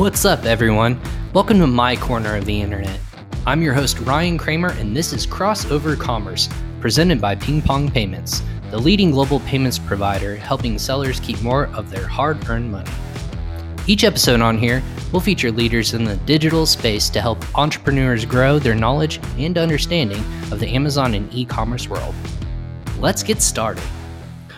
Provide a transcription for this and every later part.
What's up, everyone? Welcome to my corner of the internet. I'm your host, Ryan Kramer, and this is Crossover Commerce, presented by Ping Pong Payments, the leading global payments provider helping sellers keep more of their hard earned money. Each episode on here will feature leaders in the digital space to help entrepreneurs grow their knowledge and understanding of the Amazon and e commerce world. Let's get started.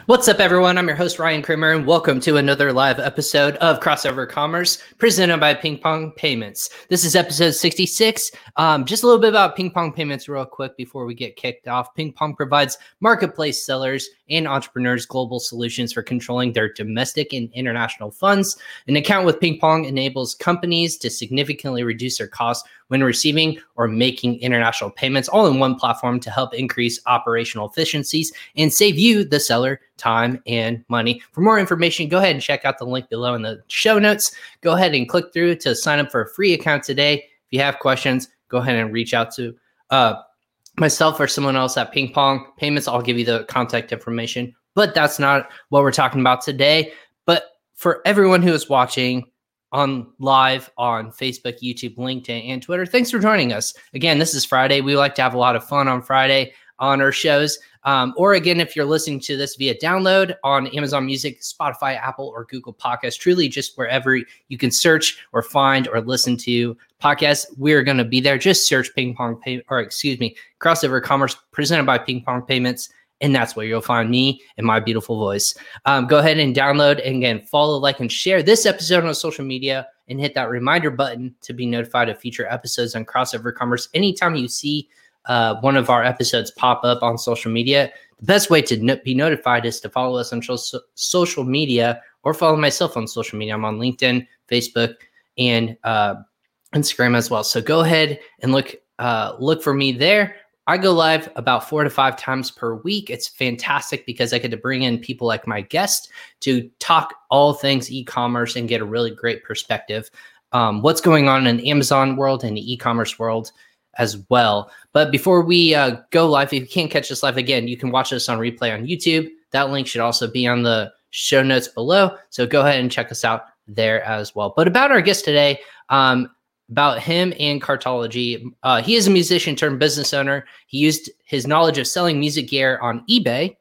What's up, everyone? I'm your host, Ryan Kramer, and welcome to another live episode of Crossover Commerce presented by Ping Pong Payments. This is episode 66. Um, just a little bit about Ping Pong Payments, real quick, before we get kicked off. Ping Pong provides marketplace sellers and entrepreneurs global solutions for controlling their domestic and international funds. An account with Ping Pong enables companies to significantly reduce their costs when receiving or making international payments all in one platform to help increase operational efficiencies and save you, the seller, time and money. For more information, go ahead and check out the link below in the show notes. Go ahead and click through to sign up for a free account today. If you have questions, go ahead and reach out to uh, myself or someone else at Ping Pong Payments. I'll give you the contact information, but that's not what we're talking about today. But for everyone who is watching on live on Facebook, YouTube, LinkedIn, and Twitter, thanks for joining us. Again, this is Friday. We like to have a lot of fun on Friday on our shows. Um, or again, if you're listening to this via download on Amazon Music, Spotify, Apple, or Google Podcasts, truly just wherever you can search or find or listen to podcasts, we're going to be there. Just search Ping Pong Pay, or excuse me, Crossover Commerce presented by Ping Pong Payments. And that's where you'll find me and my beautiful voice. Um, go ahead and download and again, follow, like, and share this episode on social media and hit that reminder button to be notified of future episodes on Crossover Commerce. Anytime you see uh, one of our episodes pop up on social media, the best way to no- be notified is to follow us on so- social media or follow myself on social media. I'm on LinkedIn, Facebook, and uh, Instagram as well. So go ahead and look uh, look for me there. I go live about four to five times per week. It's fantastic because I get to bring in people like my guest to talk all things e-commerce and get a really great perspective. Um, what's going on in the Amazon world and the e-commerce world as well. But before we uh, go live, if you can't catch us live again, you can watch us on replay on YouTube. That link should also be on the show notes below. So go ahead and check us out there as well. But about our guest today, um, about him and Cartology, uh, he is a musician turned business owner. He used his knowledge of selling music gear on eBay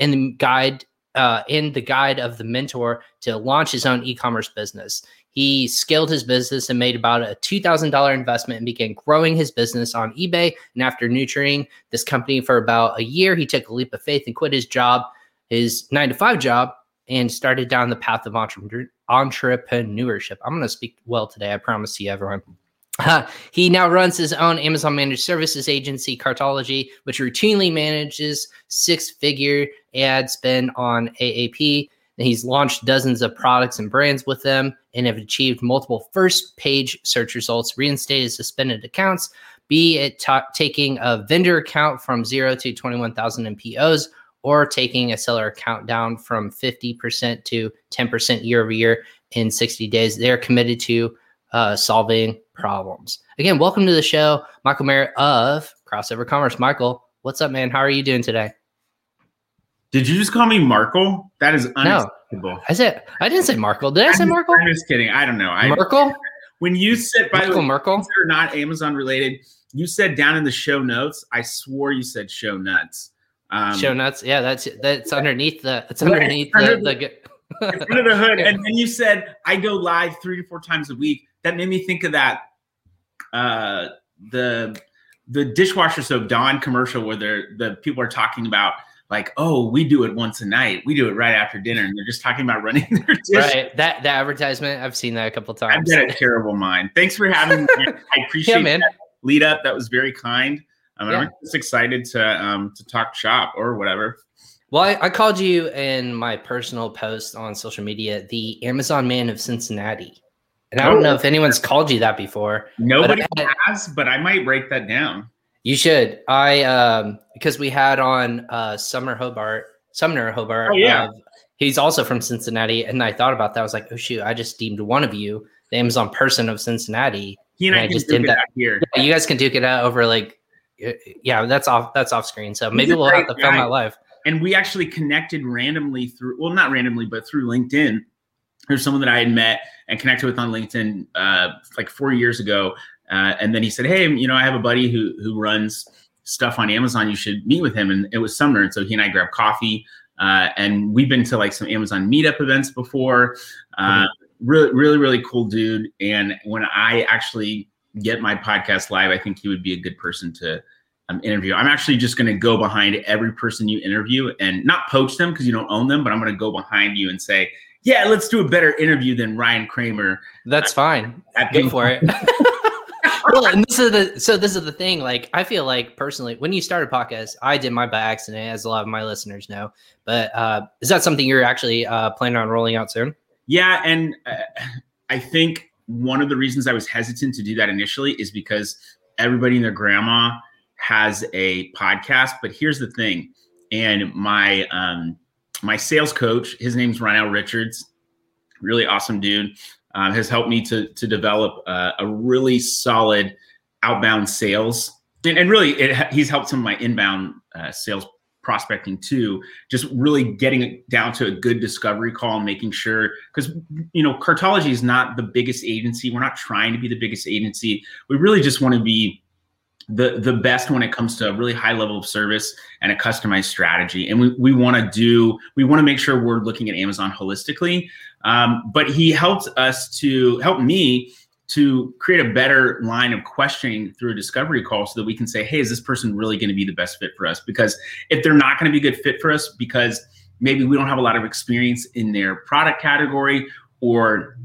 and the guide uh, in the guide of the mentor to launch his own e-commerce business. He scaled his business and made about a $2,000 investment and began growing his business on eBay. And after nurturing this company for about a year, he took a leap of faith and quit his job, his nine to five job, and started down the path of entrepreneurship. I'm going to speak well today. I promise you, everyone. Uh, he now runs his own Amazon managed services agency, Cartology, which routinely manages six figure ad spend on AAP. And He's launched dozens of products and brands with them and have achieved multiple first page search results, reinstated suspended accounts, be it taking a vendor account from zero to 21,000 in POs or taking a seller account down from 50% to 10% year over year in 60 days. They're committed to uh, solving problems. Again, welcome to the show, Michael Merritt of Crossover Commerce. Michael, what's up, man? How are you doing today? Did you just call me Markle? That is unacceptable. No, I said I didn't say Markle. Did I say Markle? I'm just kidding. I don't know. I, Merkel. When you said by Michael the way, Merkel, are not Amazon related. You said down in the show notes. I swore you said show nuts. Um, show nuts. Yeah, that's that's underneath the. It's underneath the. the, the in front of the hood, and then you said I go live three to four times a week. That made me think of that. Uh, the the dishwasher soap Dawn commercial where they're the people are talking about like, oh, we do it once a night. We do it right after dinner, and they're just talking about running their dish. Right. That the advertisement, I've seen that a couple times. I've got a terrible mind. Thanks for having me. I appreciate yeah, man. that lead up. That was very kind. Um, yeah. I'm just excited to um, to talk shop or whatever. Well, I, I, called you in my personal post on social media the Amazon Man of Cincinnati. And I don't know oh. if anyone's called you that before. Nobody but I, has, but I might break that down. You should. I um because we had on uh Summer Hobart, Sumner Hobart. Oh, yeah. Uh, he's also from Cincinnati, and I thought about that. I was like, oh shoot, I just deemed one of you the Amazon person of Cincinnati. He and, and I, I just did that here. Yeah, you guys can duke it out over like, yeah, that's off. That's off screen. So maybe we'll have to film that live. And we actually connected randomly through, well, not randomly, but through LinkedIn. there's someone that I had met and connected with on LinkedIn uh, like four years ago. Uh, and then he said, Hey, you know, I have a buddy who who runs stuff on Amazon. You should meet with him. And it was Sumner. And so he and I grabbed coffee. Uh, and we've been to like some Amazon meetup events before. Uh, mm-hmm. Really, really, really cool dude. And when I actually get my podcast live, I think he would be a good person to um, interview. I'm actually just going to go behind every person you interview and not poach them because you don't own them, but I'm going to go behind you and say, yeah, let's do a better interview than Ryan Kramer. That's fine. Go for it. well, and this is the so this is the thing. Like, I feel like personally, when you start a podcast, I did my by accident, as a lot of my listeners know. But uh, is that something you're actually uh, planning on rolling out soon? Yeah, and uh, I think one of the reasons I was hesitant to do that initially is because everybody and their grandma has a podcast. But here's the thing, and my um, my sales coach, his name's Ronell Richards, really awesome dude, um, has helped me to to develop uh, a really solid outbound sales, and, and really it, he's helped some of my inbound uh, sales prospecting too just really getting it down to a good discovery call and making sure because you know cartology is not the biggest agency. We're not trying to be the biggest agency. We really just want to be the the best when it comes to a really high level of service and a customized strategy. And we, we want to do we want to make sure we're looking at amazon holistically. Um, but he helped us to help me to create a better line of questioning through a discovery call so that we can say, hey, is this person really going to be the best fit for us? Because if they're not going to be a good fit for us because maybe we don't have a lot of experience in their product category or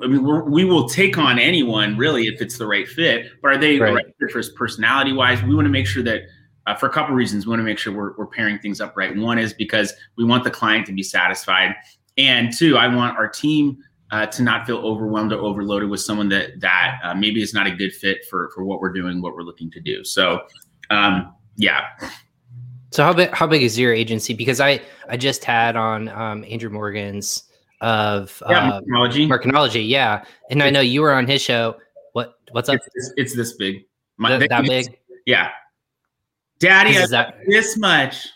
I mean, we will take on anyone really if it's the right fit, but are they right. the right fit for us personality wise? We want to make sure that uh, for a couple of reasons, we want to make sure we're, we're pairing things up right. One is because we want the client to be satisfied. And two, I want our team uh, to not feel overwhelmed or overloaded with someone that that uh, maybe is not a good fit for for what we're doing, what we're looking to do. So, um, yeah. So how big how big is your agency? Because I I just had on um, Andrew Morgan's of yeah, uh, Marknology. yeah, and I know you were on his show. What what's up? It's, it's this big. My, that, that big? Yeah. Daddy, is that this much?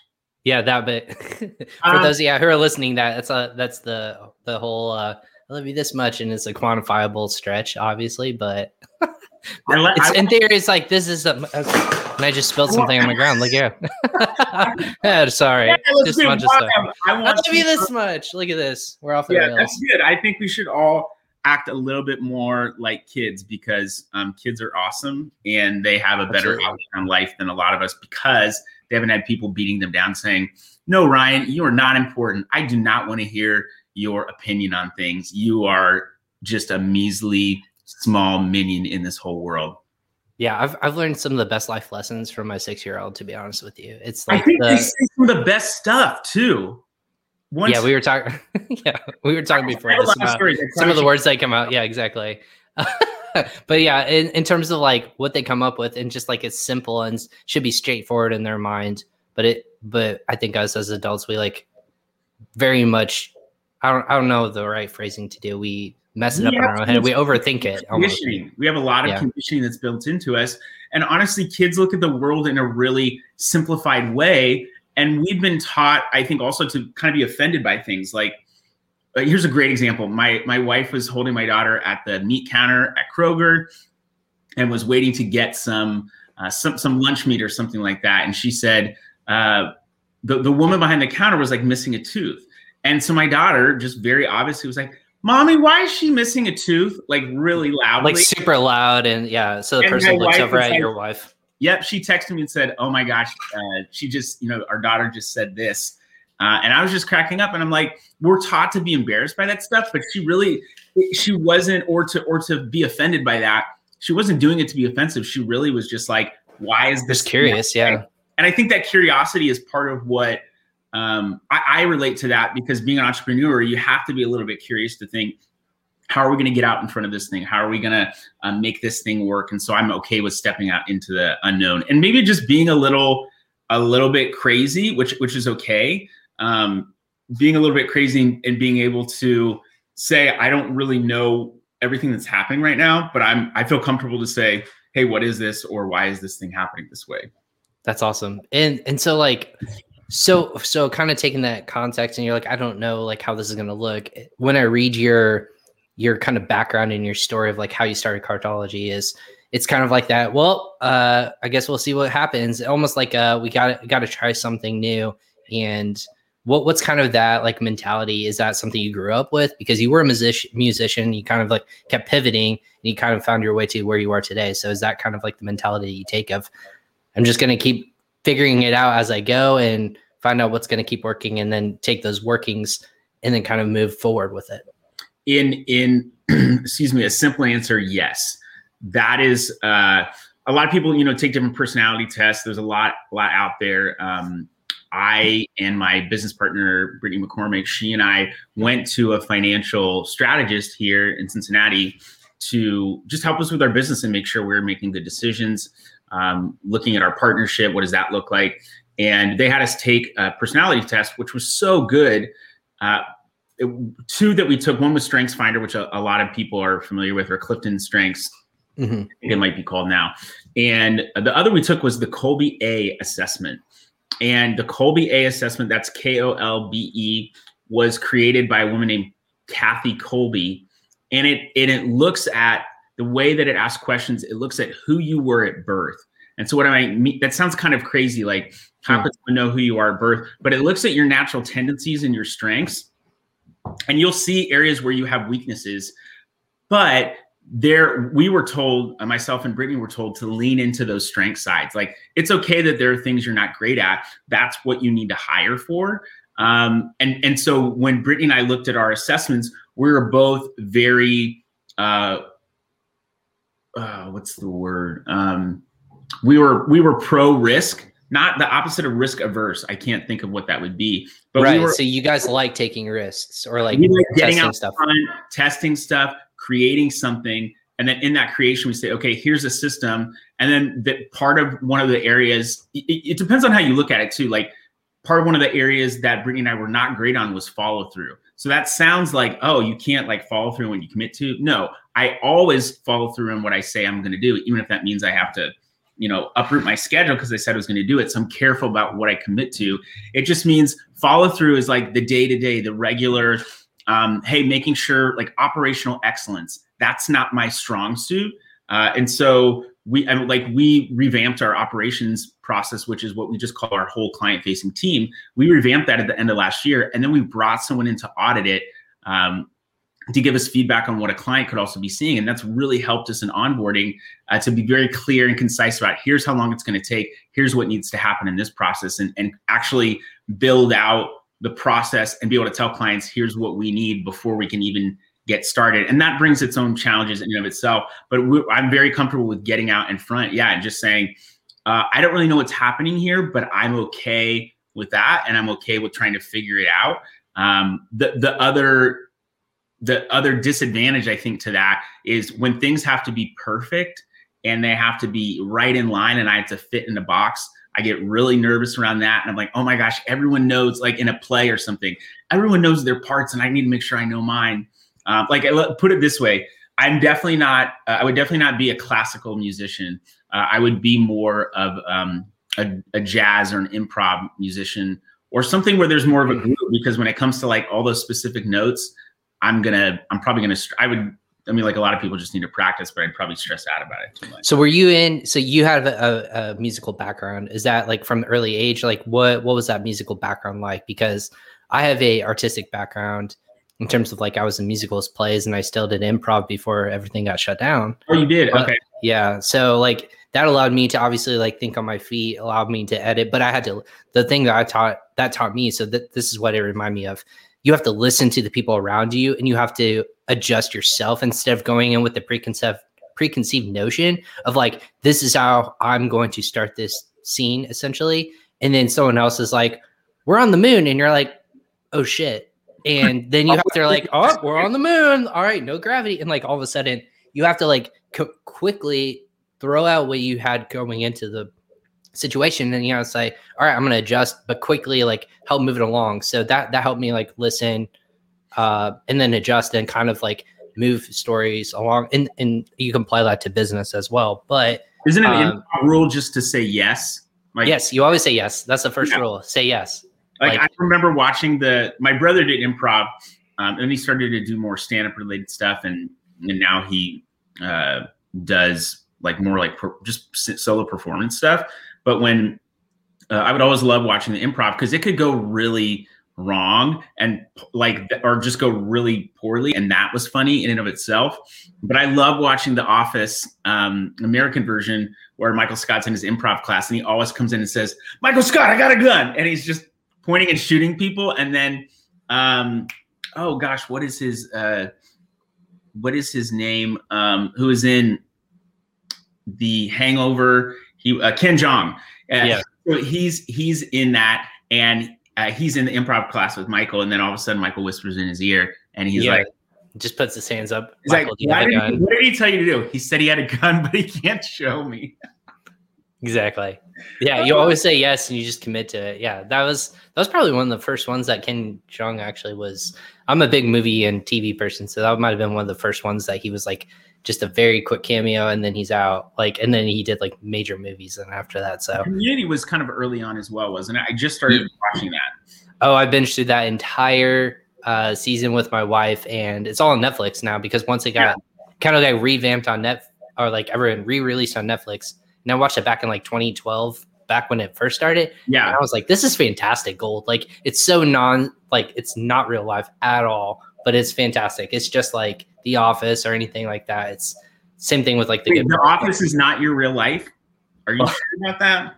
Yeah, that bit. For um, those yeah who are listening, that that's a that's the the whole uh I love you this much, and it's a quantifiable stretch, obviously, but it's, in theory, it's like this is a. And I just spilled something on the ground. Look here. yeah, sorry. Yeah, this much stuff. I, want I love you this much. Look at this. We're off the yeah, rails. That's good. I think we should all act a little bit more like kids because um, kids are awesome and they have a better outlook on life than a lot of us because they haven't had people beating them down saying, "No, Ryan, you are not important. I do not want to hear your opinion on things. You are just a measly small minion in this whole world." Yeah, I've I've learned some of the best life lessons from my six year old. To be honest with you, it's like I think the, they say some of the best stuff too. Once, yeah, we were talking. yeah, we were talking before this about some of the words that come out. Yeah, exactly. but yeah, in, in terms of like what they come up with, and just like it's simple and should be straightforward in their mind. But it, but I think us as adults, we like very much. I don't, I don't know the right phrasing to do. We mess it we up in our own head. We overthink it. Conditioning. We have a lot of yeah. conditioning that's built into us. And honestly, kids look at the world in a really simplified way. And we've been taught, I think, also to kind of be offended by things like uh, here's a great example. My my wife was holding my daughter at the meat counter at Kroger, and was waiting to get some uh, some some lunch meat or something like that. And she said uh, the the woman behind the counter was like missing a tooth. And so my daughter just very obviously was like, "Mommy, why is she missing a tooth?" Like really loudly, like super loud, and yeah. So the and person looks over at like, your wife. Yep, she texted me and said, "Oh my gosh, uh, she just you know our daughter just said this." Uh, and I was just cracking up, and I'm like, we're taught to be embarrassed by that stuff, but she really, she wasn't, or to or to be offended by that. She wasn't doing it to be offensive. She really was just like, why is this? Just curious, yeah. And I think that curiosity is part of what um, I, I relate to that because being an entrepreneur, you have to be a little bit curious to think, how are we going to get out in front of this thing? How are we going to um, make this thing work? And so I'm okay with stepping out into the unknown and maybe just being a little, a little bit crazy, which which is okay um, being a little bit crazy and being able to say, I don't really know everything that's happening right now, but I'm I feel comfortable to say, hey, what is this or why is this thing happening this way? That's awesome. And and so like So, so kind of taking that context, and you're like, I don't know, like how this is going to look. When I read your your kind of background and your story of like how you started cartology, is it's kind of like that. Well, uh, I guess we'll see what happens. Almost like uh, we got got to try something new. And what what's kind of that like mentality? Is that something you grew up with because you were a musician? Musician, you kind of like kept pivoting, and you kind of found your way to where you are today. So is that kind of like the mentality you take of, I'm just going to keep figuring it out as I go and find out what's going to keep working and then take those workings and then kind of move forward with it in in excuse me a simple answer yes that is uh, a lot of people you know take different personality tests there's a lot a lot out there um, i and my business partner brittany mccormick she and i went to a financial strategist here in cincinnati to just help us with our business and make sure we're making good decisions um, looking at our partnership. What does that look like? And they had us take a personality test, which was so good. Uh, it, two that we took. One was Strengths Finder, which a, a, lot of people are familiar with, or Clifton Strengths. Mm-hmm. It might be called now. And the other we took was the Kolbe A assessment. And the Kolbe A assessment, that's K O L B E, was created by a woman named Kathy Kolbe. And it, and it looks at the way that it asks questions, it looks at who you were at birth. And so what I mean, that sounds kind of crazy, like hmm. could know who you are at birth? But it looks at your natural tendencies and your strengths. And you'll see areas where you have weaknesses. But there we were told uh, myself and brittany were told to lean into those strength sides like it's okay that there are things you're not great at that's what you need to hire for um, and and so when brittany and i looked at our assessments we were both very uh, uh, what's the word? Um, we were we were pro risk, not the opposite of risk averse. I can't think of what that would be. But right. We were, so you guys like taking risks or like, like getting out stuff, front, testing stuff, creating something. And then in that creation, we say, okay, here's a system. And then that part of one of the areas, it, it depends on how you look at it too. Like part of one of the areas that Brittany and I were not great on was follow through. So that sounds like, oh, you can't like follow through when you commit to. No, I always follow through on what I say I'm going to do, even if that means I have to, you know, uproot my schedule because I said I was going to do it. So I'm careful about what I commit to. It just means follow through is like the day to day, the regular, um, hey, making sure like operational excellence. That's not my strong suit. Uh, and so we I mean, like we revamped our operations process, which is what we just call our whole client facing team. We revamped that at the end of last year, and then we brought someone in to audit it um, to give us feedback on what a client could also be seeing, and that's really helped us in onboarding uh, to be very clear and concise about here's how long it's going to take, here's what needs to happen in this process, and and actually build out the process and be able to tell clients here's what we need before we can even get started. And that brings its own challenges in and of itself. But I'm very comfortable with getting out in front. Yeah. And just saying, uh, I don't really know what's happening here, but I'm okay with that. And I'm okay with trying to figure it out. Um, the, the other, the other disadvantage I think to that is when things have to be perfect and they have to be right in line and I have to fit in the box. I get really nervous around that. And I'm like, oh my gosh, everyone knows, like in a play or something, everyone knows their parts and I need to make sure I know mine. Um, like put it this way, I'm definitely not. Uh, I would definitely not be a classical musician. Uh, I would be more of um, a, a, jazz or an improv musician or something where there's more of a group. Because when it comes to like all those specific notes, I'm gonna. I'm probably gonna. I would. I mean, like a lot of people just need to practice, but I'd probably stress out about it too much. So, were you in? So, you have a, a, musical background. Is that like from early age? Like, what what was that musical background like? Because I have a artistic background in terms of like I was in musicals plays and I still did improv before everything got shut down. Oh, you did? But, okay. Yeah. So like that allowed me to obviously like think on my feet, allowed me to edit, but I had to the thing that I taught that taught me. So that this is what it reminded me of. You have to listen to the people around you and you have to adjust yourself instead of going in with the preconceived preconceived notion of like this is how I'm going to start this scene essentially. And then someone else is like, we're on the moon, and you're like, oh shit and then you have to like, oh, we're on the moon. All right, no gravity, and like all of a sudden you have to like co- quickly throw out what you had going into the situation, and you know say, all right, I'm gonna adjust, but quickly like help move it along. So that that helped me like listen, uh, and then adjust and kind of like move stories along, and and you can apply that to business as well. But isn't it um, rule just to say yes? Like, yes, you always say yes. That's the first yeah. rule. Say yes. Like, like, I remember watching the my brother did improv, um, and he started to do more stand up related stuff, and and now he uh, does like more like per, just solo performance stuff. But when uh, I would always love watching the improv because it could go really wrong and like or just go really poorly and that was funny in and of itself. But i love watching the office um american version where michael scott's in his improv class and he always comes in and says michael scott i got a gun! And he's just pointing and shooting people. And then um oh gosh what is his uh what is his name um who is in the hangover he uh, ken jeong uh, yeah so he's he's in that and uh, he's in the improv class with Michael, and then all of a sudden Michael whispers in his ear, and he's yeah. like, just puts his hands up. He's Michael, like, did he, what did he tell you to do? He said he had a gun, but he can't show me. exactly. Yeah, you always say yes, and you just commit to it. Yeah, that was that was probably one of the first ones that Ken Jeong actually was. I'm a big movie and TV person, so that might have been one of the first ones that he was like just a very quick cameo and then he's out like and then he did like major movies and after that so. Community was kind of early on as well wasn't it? I just started watching that. Oh i binged through that entire uh, season with my wife and it's all on netflix now because once it got yeah. kind of like revamped on net or like everyone re-released on netflix and i watched it back in like 2012 back when it first started yeah. I was like this is fantastic gold. Like it's so non like it's not real life at all but it's fantastic. It's just like the Office or anything like that. It's same thing with like the Wait, The Office is not your real life. Are you sure about that?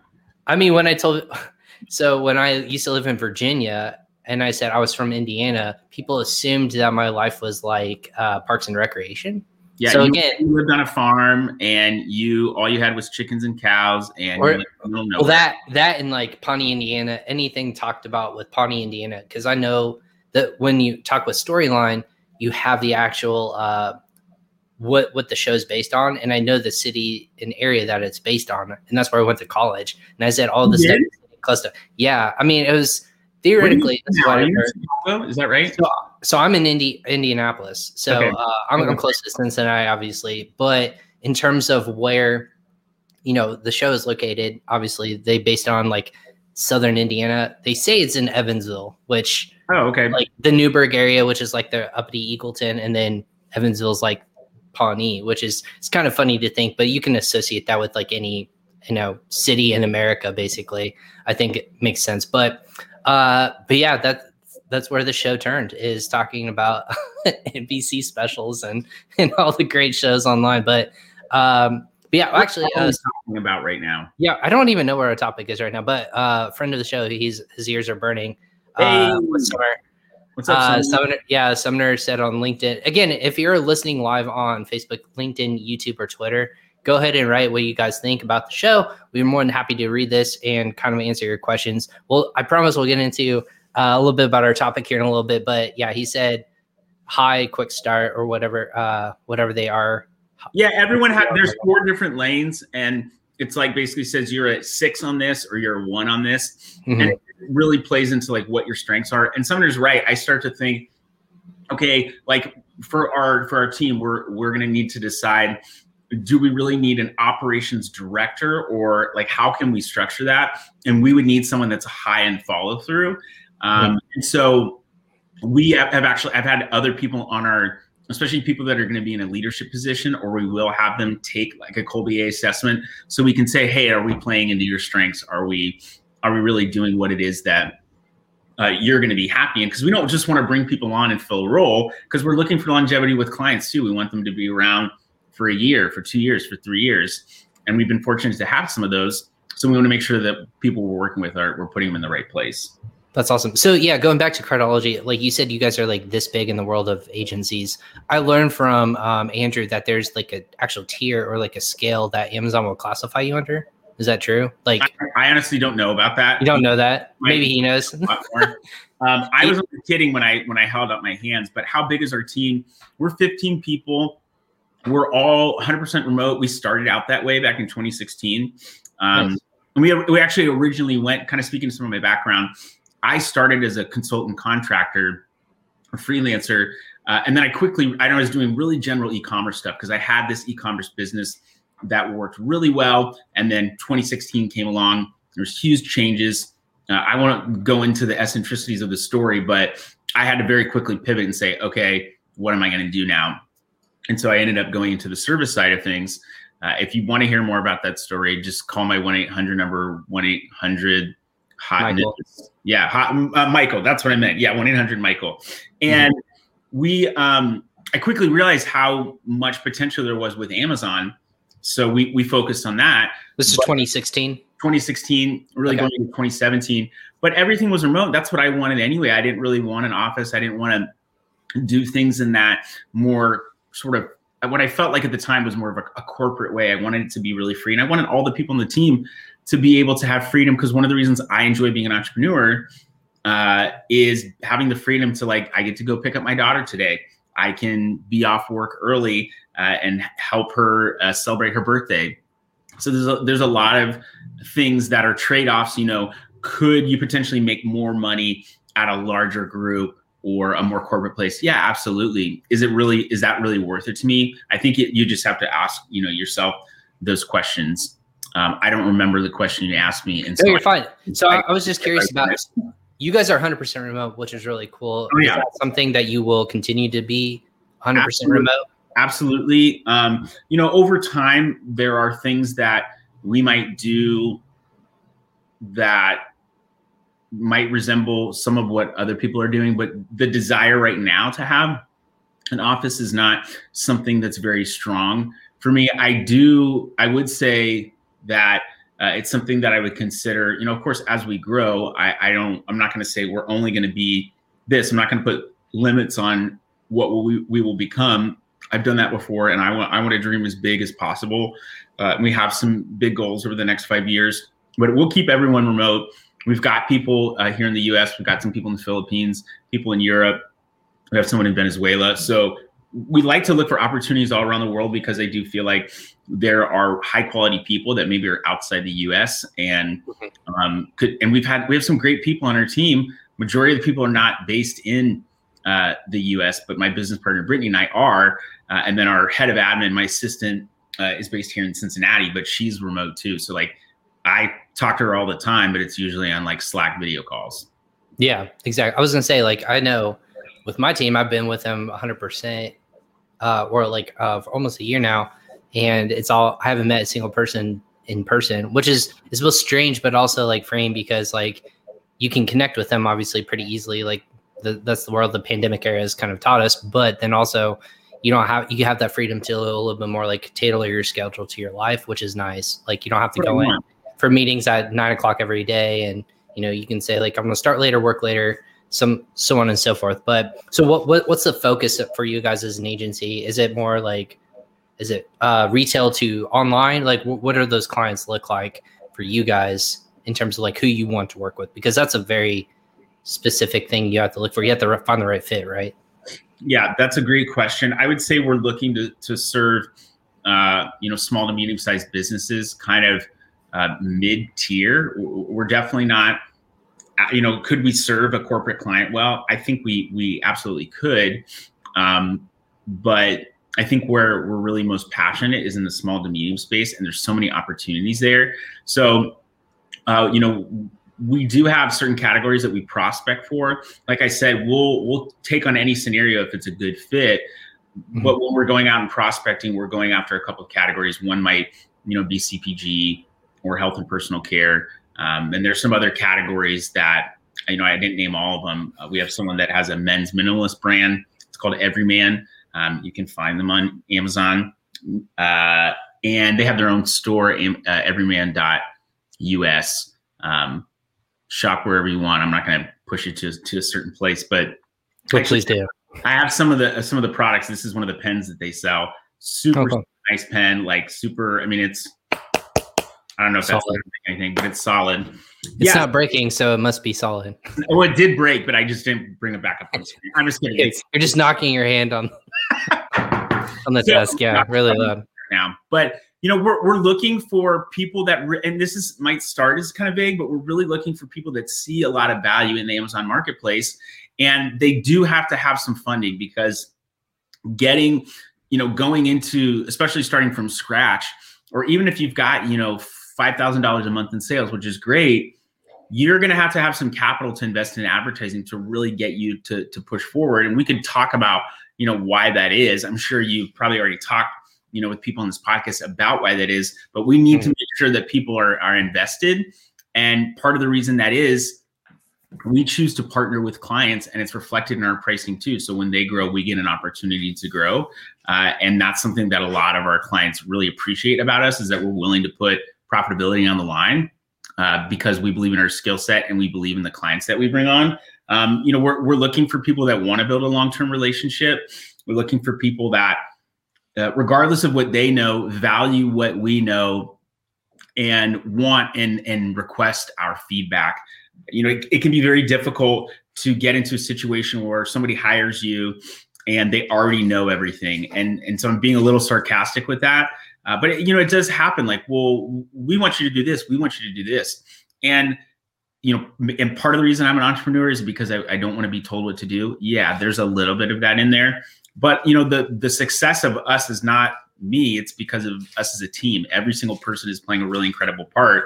I mean, when I told, so when I used to live in Virginia and I said I was from Indiana, people assumed that my life was like uh, Parks and Recreation. Yeah. So you, again, you lived on a farm and you all you had was chickens and cows and or, well that that in like Pawnee, Indiana, anything talked about with Pawnee, Indiana, because I know that when you talk with storyline, you have the actual uh, what what the show's based on, and I know the city and area that it's based on, and that's where I went to college. And I said all this stuff close to yeah. I mean, it was theoretically. Is that right? So, so I'm in Indi- Indianapolis, so okay. uh, I'm, I'm close to Cincinnati, obviously. But in terms of where you know the show is located, obviously they based on like southern Indiana. They say it's in Evansville, which Oh, okay. Like the Newburgh area, which is like the uppity Eagleton, and then Evansville's like Pawnee, which is it's kind of funny to think, but you can associate that with like any you know city in America. Basically, I think it makes sense. But uh, but yeah, that that's where the show turned is talking about NBC specials and and all the great shows online. But um, but yeah, actually, uh, talking about right now. Yeah, I don't even know where our topic is right now. But uh, friend of the show, he's his ears are burning. Hey. Uh, what's What's up, uh, Sumner? Yeah, Sumner said on LinkedIn. Again, if you're listening live on Facebook, LinkedIn, YouTube, or Twitter, go ahead and write what you guys think about the show. We're more than happy to read this and kind of answer your questions. Well, I promise we'll get into uh, a little bit about our topic here in a little bit. But yeah, he said hi, quick start, or whatever, uh, whatever they are. Yeah, everyone has. There's four different lanes, and it's like basically says you're at six on this or you're one on this, mm-hmm. and it really plays into like what your strengths are. And Sumner's right. I start to think, okay, like for our for our team, we're we're gonna need to decide do we really need an operations director or like how can we structure that and we would need someone that's high end follow through um, mm-hmm. and so we have actually i've had other people on our especially people that are going to be in a leadership position, or we will have them take like a Kolbe assessment, so we can say, "Hey, are we playing into your strengths? Are we are we really doing what it is that uh, you're going to be happy in?" Because we don't just want to bring people on and fill a role, because we're looking for longevity with clients too. We want them to be around for a year, for two years, for three years, and we've been fortunate to have some of those. So we want to make sure that people we're working with are we're putting them in the right place. That's awesome. So yeah, going back to Credology, like you said, you guys are like this big in the world of agencies. I learned from um, Andrew that there's like an actual tier or like a scale that Amazon will classify you under. Is that true? Like, I, I honestly don't know about that. You don't know that? Maybe he knows. um, I was kidding when I when I held up my hands. But how big is our team? We're 15 people. We're all 100% remote. We started out that way back in 2016. Um, nice. And we we actually originally went kind of speaking to some of my background I started as a consultant contractor, a freelancer, uh, and then I quickly I was doing really general e-commerce stuff because I had this e-commerce business that worked really well. And then 2016 came along, There's huge changes. Uh, I won't go into the eccentricities of the story, but I had to very quickly pivot and say, okay, what am I going to do now? And so I ended up going into the service side of things. Uh, if you want to hear more about that story, just call my 1 800 number 1 800 hot yeah hot uh, michael that's what i meant. Yeah 1-800 michael. And mm-hmm. we um i quickly realized how much potential there was with amazon. So we we focused on that. This is 2016 2016 really okay. going into 2017 but everything was remote. That's what i wanted anyway. I didn't really want an office. I didn't want to do things in that more sort of what i felt like at the time was more of a, a corporate way. I wanted it to be really free and i wanted all the people in the team to be able to have freedom because one of the reasons I enjoy being an entrepreneur uh, is having the freedom to like I get to go pick up my daughter today. I can be off work early uh, and help her uh, celebrate her birthday. So there's a, there's a lot of things that are trade offs. You know, could you potentially make more money at a larger group or a more corporate place? Yeah, absolutely. Is it really is that really worth it to me? I think it, you just have to ask you know yourself those questions. Um, I don't remember the question you asked me. And so no, you're fine. So I, I was just curious about you guys are 100% remote, which is really cool. Oh, yeah. something that you will continue to be 100% Absolutely. remote? Absolutely. Um, you know, over time, there are things that we might do that might resemble some of what other people are doing, but the desire right now to have an office is not something that's very strong for me. I do, I would say, that uh, it's something that I would consider. You know, of course, as we grow, I, I don't. I'm not going to say we're only going to be this. I'm not going to put limits on what we we will become. I've done that before, and I want I want to dream as big as possible. Uh, we have some big goals over the next five years, but we'll keep everyone remote. We've got people uh, here in the U.S. We've got some people in the Philippines, people in Europe. We have someone in Venezuela. So we like to look for opportunities all around the world because I do feel like there are high quality people that maybe are outside the U.S. and mm-hmm. um, could and we've had we have some great people on our team. Majority of the people are not based in uh, the U.S., but my business partner Brittany and I are, uh, and then our head of admin, my assistant, uh, is based here in Cincinnati, but she's remote too. So like I talk to her all the time, but it's usually on like Slack video calls. Yeah, exactly. I was gonna say like I know with my team, I've been with them 100 percent uh, or like uh, for almost a year now, and it's all I haven't met a single person in person, which is is both strange but also like frame because like you can connect with them obviously pretty easily. Like the, that's the world the pandemic era has kind of taught us, but then also you don't have you have that freedom to a little bit more like tailor your schedule to your life, which is nice. Like you don't have to go in for meetings at nine o'clock every day, and you know you can say like I'm gonna start later, work later some so on and so forth. But so what, what what's the focus for you guys as an agency? Is it more like is it uh, retail to online? Like what are those clients look like for you guys in terms of like who you want to work with? Because that's a very specific thing you have to look for. You have to find the right fit, right? Yeah, that's a great question. I would say we're looking to to serve uh, you know small to medium sized businesses, kind of uh, mid tier. We're definitely not you know, could we serve a corporate client well? I think we we absolutely could, um, but I think where we're really most passionate is in the small to medium space, and there's so many opportunities there. So, uh, you know, we do have certain categories that we prospect for. Like I said, we'll we'll take on any scenario if it's a good fit. Mm-hmm. But when we're going out and prospecting, we're going after a couple of categories. One might, you know, be CPG or health and personal care. Um, and there's some other categories that you know I didn't name all of them. Uh, we have someone that has a men's minimalist brand. It's called Everyman. Um, you can find them on Amazon, uh, and they have their own store, uh, Everyman.us. Um, shop wherever you want. I'm not going to push you to to a certain place, but please do. I have some of the some of the products. This is one of the pens that they sell. Super okay. nice pen, like super. I mean, it's I don't know if solid. that's anything, but it's solid. It's yeah. not breaking, so it must be solid. Oh, it did break, but I just didn't bring it back up on the screen. I'm just kidding. It's, you're just knocking your hand on on the yeah, desk. Yeah, really loud. Now, but you know, we're we're looking for people that, re- and this is might start as kind of vague, but we're really looking for people that see a lot of value in the Amazon Marketplace, and they do have to have some funding because getting, you know, going into, especially starting from scratch, or even if you've got, you know $5,000 a month in sales, which is great, you're going to have to have some capital to invest in advertising to really get you to, to push forward. And we can talk about, you know, why that is. I'm sure you've probably already talked, you know, with people on this podcast about why that is, but we need mm-hmm. to make sure that people are, are invested. And part of the reason that is we choose to partner with clients and it's reflected in our pricing too so when they grow we get an opportunity to grow uh, and that's something that a lot of our clients really appreciate about us is that we're willing to put profitability on the line uh, because we believe in our skill set and we believe in the clients that we bring on um, you know we're, we're looking for people that want to build a long-term relationship we're looking for people that uh, regardless of what they know value what we know and want and and request our feedback you know, it, it can be very difficult to get into a situation where somebody hires you and they already know everything. And and so I'm being a little sarcastic with that. Uh, but it, you know, it does happen. Like, well, we want you to do this. We want you to do this. And you know, and part of the reason I'm an entrepreneur is because I, I don't want to be told what to do. Yeah, there's a little bit of that in there. But you know, the the success of us is not me. It's because of us as a team. Every single person is playing a really incredible part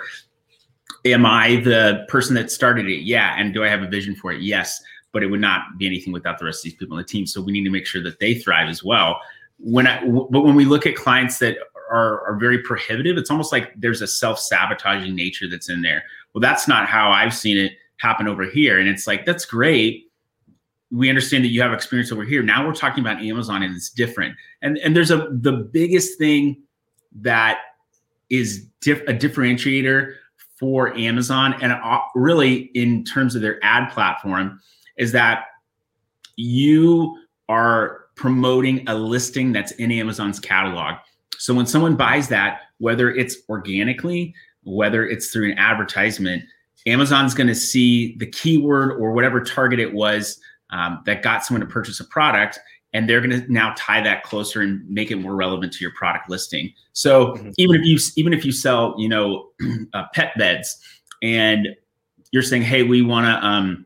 am I the person that started it? Yeah. And do I have a vision for it? Yes. But it would not be anything without the rest of these people on the team. So we need to make sure that they thrive as well. When I, but when we look at clients that are, are very prohibitive, it's almost like there's a self sabotaging nature that's in there. Well, that's not how I've seen it happen over here. And it's like, that's great. We understand that you have experience over here. Now we're talking about Amazon and it's different. And, and there's a, the biggest thing that is a differentiator for Amazon and uh, really in terms of their ad platform is that you are promoting a listing that's in Amazon's catalog. So when someone buys that, whether it's organically, whether it's through an advertisement, Amazon's going to see the keyword or whatever target it was um, that got someone to purchase a product and they're going to now tie that closer and make it more relevant to your product listing. So mm-hmm. even if you even if you sell, you know, uh, pet beds, and you're saying, hey, we want to, um,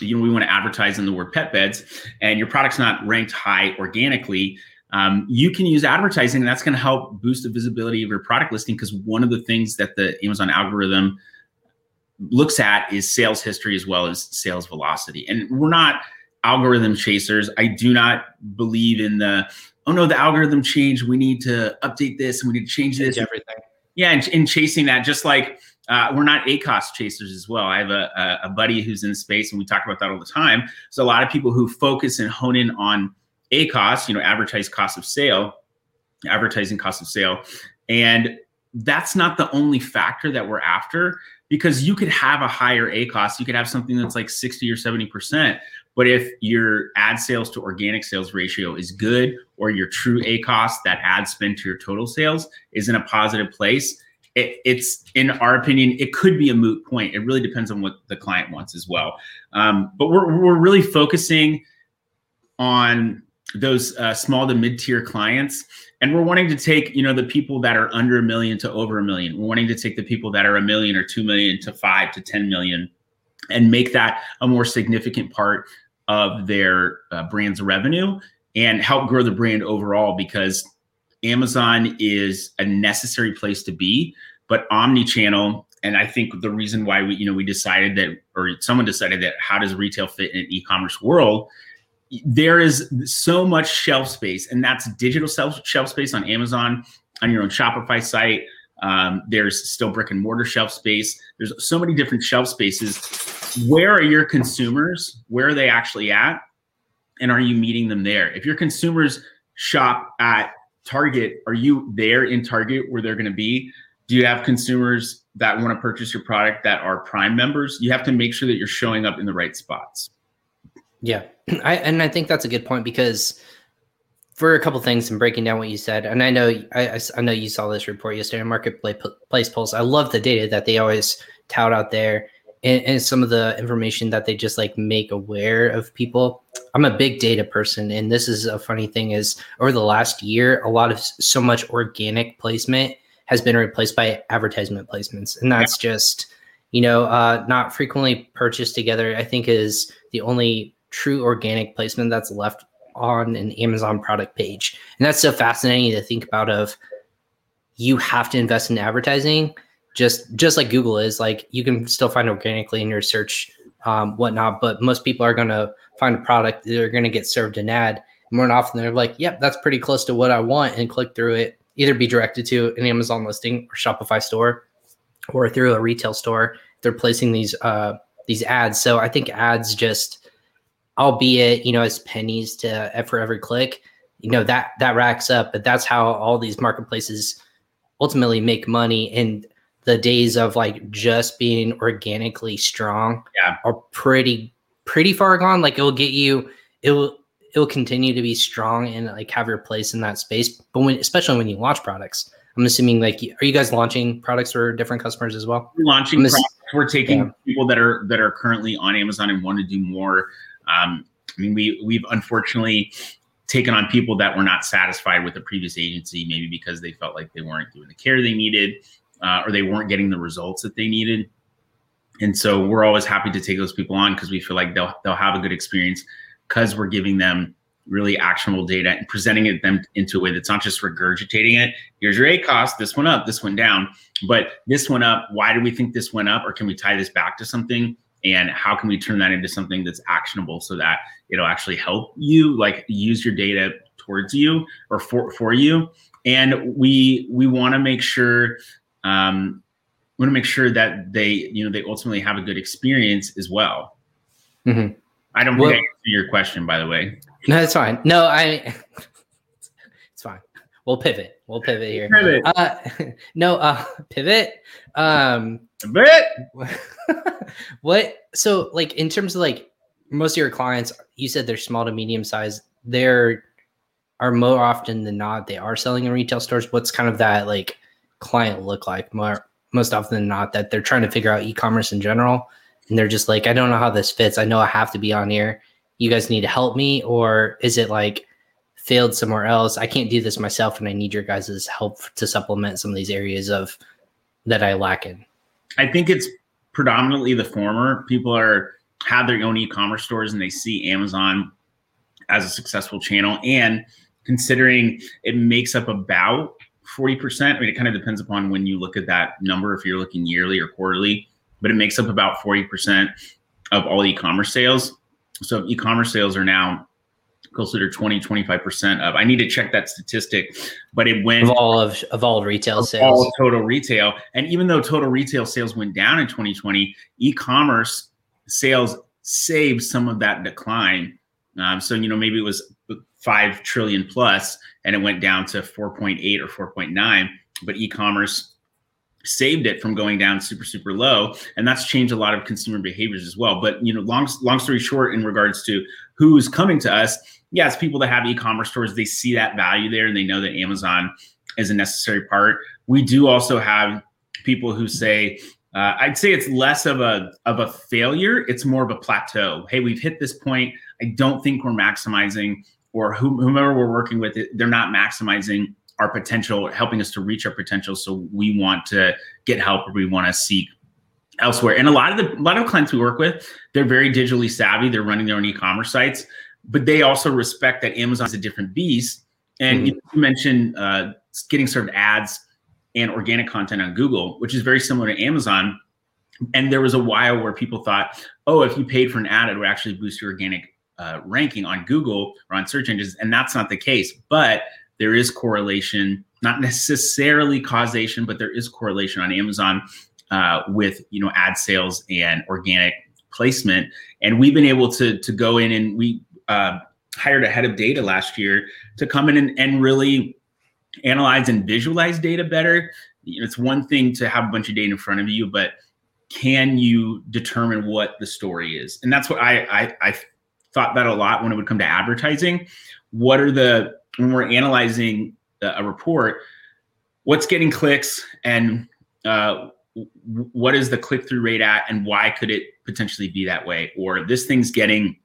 you know, we want to advertise in the word pet beds, and your product's not ranked high organically. Um, you can use advertising, and that's going to help boost the visibility of your product listing. Because one of the things that the Amazon algorithm looks at is sales history as well as sales velocity, and we're not algorithm chasers. I do not believe in the oh no, the algorithm changed. We need to update this and we need to change this. Change everything. Yeah, and, and chasing that, just like uh, we're not ACOS chasers as well. I have a, a, a buddy who's in space, and we talk about that all the time. So a lot of people who focus and hone in on ACOS, you know, advertised cost of sale, advertising cost of sale, and that's not the only factor that we're after because you could have a higher ACOS. You could have something that's like 60 or 70 percent, but if your ad sales to organic sales ratio is good, or your true ACOS, that ad spend to your total sales, is in a positive place, it, it's in our opinion, it could be a moot point. It really depends on what the client wants as well. Um, but we're we're really focusing on those uh, small to mid tier clients, and we're wanting to take you know the people that are under a million to over a million. We're wanting to take the people that are a million or two million to five to ten million and make that a more significant part of their uh, brand's revenue and help grow the brand overall because Amazon is a necessary place to be, but omni-channel and I think the reason why we you know we decided that or someone decided that how does retail fit in an e-commerce world there is so much shelf space and that's digital shelf, shelf space on Amazon on your own Shopify site um, there's still brick and mortar shelf space. There's so many different shelf spaces. Where are your consumers? Where are they actually at? And are you meeting them there? If your consumers shop at Target, are you there in Target where they're going to be? Do you have consumers that want to purchase your product that are Prime members? You have to make sure that you're showing up in the right spots. Yeah. I, and I think that's a good point because for a couple things and breaking down what you said, and I know I, I know you saw this report yesterday, on Marketplace Pulse. I love the data that they always tout out there, and, and, some of the information that they just like make aware of people. I'm a big data person, and this is a funny thing: is over the last year, a lot of so much organic placement has been replaced by advertisement placements, and that's just you know uh, not frequently purchased together. I think is the only true organic placement that's left on an Amazon product page. And that's so fascinating to think about of you have to invest in advertising. Just just like google is like you can still find organically in your search um, whatnot but most people are going to find a product they're going to get served an ad. More often they're like yep that's pretty close to what i want and click through it either be directed to an amazon listing or shopify store or through a retail store. They're placing these uh, these ads. So i think ads just albeit you know as pennies to uh, for every click you know that that racks up but that's how all these marketplaces ultimately make money and the days of like just being organically strong yeah. are pretty pretty far gone like it'll get you it will it will continue to be strong and like have your place in that space but when especially when you launch products i'm assuming like are you guys launching products for different customers as well we're launching ass- products. we're taking yeah. people that are that are currently on amazon and want to do more um, i mean we we've unfortunately taken on people that were not satisfied with the previous agency, maybe because they felt like they weren't doing the care they needed uh, or they weren't getting the results that they needed. And so we're always happy to take those people on because we feel like they'll they'll have a good experience because we're giving them really actionable data and presenting it them into a way that's not just regurgitating it. Here's your ACOS. This went up. This went down. But this went up. Why do we think this went up? Or can we tie this back to something? And how can we turn that into something that's actionable so that it'll actually help you like use your data towards you or for for you. And we we want to make sure um want to make sure that they you know they ultimately have a good experience as well. Mm-hmm. i don't well, think I your question by the way. No that's fine. No i it's fine. We'll pivot. We'll pivot here. Pivot. Uh, no uh pivot. Um pivot what? So like in terms of like most of your clients you said they're small to medium size. They're are more often than not they are selling in retail stores. What's kind of that like client look like? More most often than not that they're trying to figure out e-commerce in general and they're just like i don't know how this fits. I know i have to be on here. You guys need to help me or is it like failed somewhere else? I can't do this myself and i need your guys' help to supplement some of these areas of that i lack in i think it's predominantly the former. People are have their own e-commerce stores and they see Amazon as a successful channel. And considering it makes up about 40%, I mean, it kind of depends upon when you look at that number, if you're looking yearly or quarterly, but it makes up about 40% of all e-commerce sales. So e-commerce sales are now closer to 20 25% of i need to check that statistic but it went of all of, of all retail sales. all total retail. And even though total retail sales went down in 2020 e-commerce sales saved some of that decline. Um, so you know maybe it was 5 trillion plus and it went down to 4.8 or 4.9 but e-commerce saved it from going down super super low. And that's changed a lot of consumer behaviors as well. But you know long long story short in regards to who's coming to us it's people that have e-commerce stores. They see that value there and they know that Amazon is a necessary part. We do also have people who say, uh, I'd say it's less of a of a failure. It's more of a plateau. Hey, we've hit this point. I don't think we're maximizing, or whomever we're working with, they're not maximizing our potential, helping us to reach our potential. So we want to get help, or we want to seek elsewhere. And a lot of the a lot of clients we work with, they're very digitally savvy. They're running their own e-commerce sites but they also respect that Amazon is a different beast. And mm-hmm. you mentioned uh, getting served ads and organic content on Google, which is very similar to Amazon. And there was a while where people thought, oh, if you paid for an ad, it would actually boost your organic uh, ranking on Google or on search engines. And that's not the case. But there is correlation, not necessarily causation, but there is correlation on Amazon uh, with you know ad sales and organic placement. And we've been able to to go in and we uh, hired a head of data last year to come in and, and really analyze and visualize data better. It's one thing to have a bunch of data in front of you, but can you determine what the story is? And that's what I, I, I thought that a lot when it would come to advertising. What are the when we're analyzing a report, what's getting clicks and uh, what is the click through rate at, and why could it potentially be that way? Or this thing's getting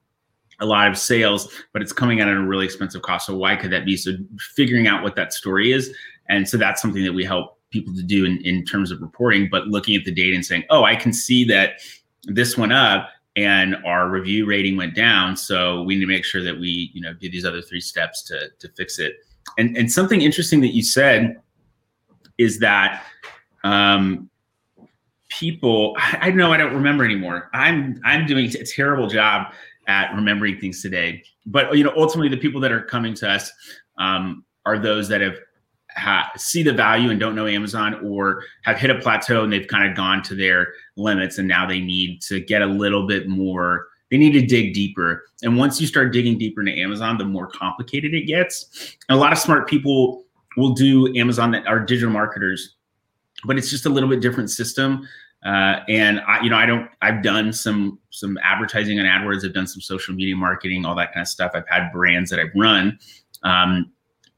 a lot of sales, but it's coming out at a really expensive cost. So why could that be? So figuring out what that story is. And so that's something that we help people to do in, in terms of reporting, but looking at the data and saying, oh, I can see that this went up and our review rating went down. So we need to make sure that we, you know, do these other three steps to, to fix it. And, and something interesting that you said is that um, people I, I know I don't remember anymore. I'm I'm doing a terrible job at remembering things today. But you know, ultimately, the people that are coming to us um, are those that have ha- see the value and don't know Amazon, or have hit a plateau and they've kind of gone to their limits, and now they need to get a little bit more. They need to dig deeper. And once you start digging deeper into Amazon, the more complicated it gets. And a lot of smart people will do Amazon that are digital marketers, but it's just a little bit different system. Uh, and I, you know, I don't. I've done some some advertising on AdWords. I've done some social media marketing, all that kind of stuff. I've had brands that I've run. Um,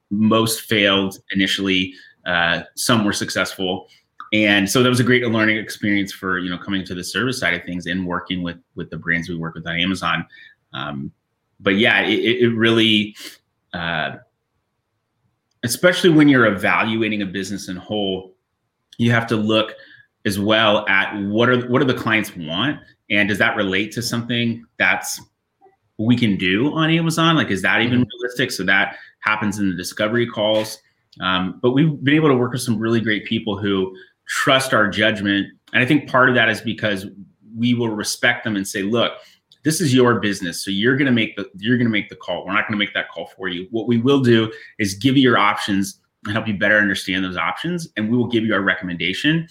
most failed initially. Uh, some were successful, and so that was a great learning experience for you know coming to the service side of things and working with with the brands we work with on Amazon. Um, but yeah, it, it really. Uh, especially when you're evaluating a business in whole, you have to look as well at what are what do the clients want and does that relate to something that's we can do on Amazon? Like, is that even mm-hmm. realistic? So that happens in the discovery calls. Um, but we've been able to work with some really great people who trust our judgment. And I think part of that is because we will respect them and say, look, this is your business. So you're going to make the, you're going to make the call. We're not going to make that call for you. What we will do is give you your options and help you better understand those options. And we will give you our recommendation.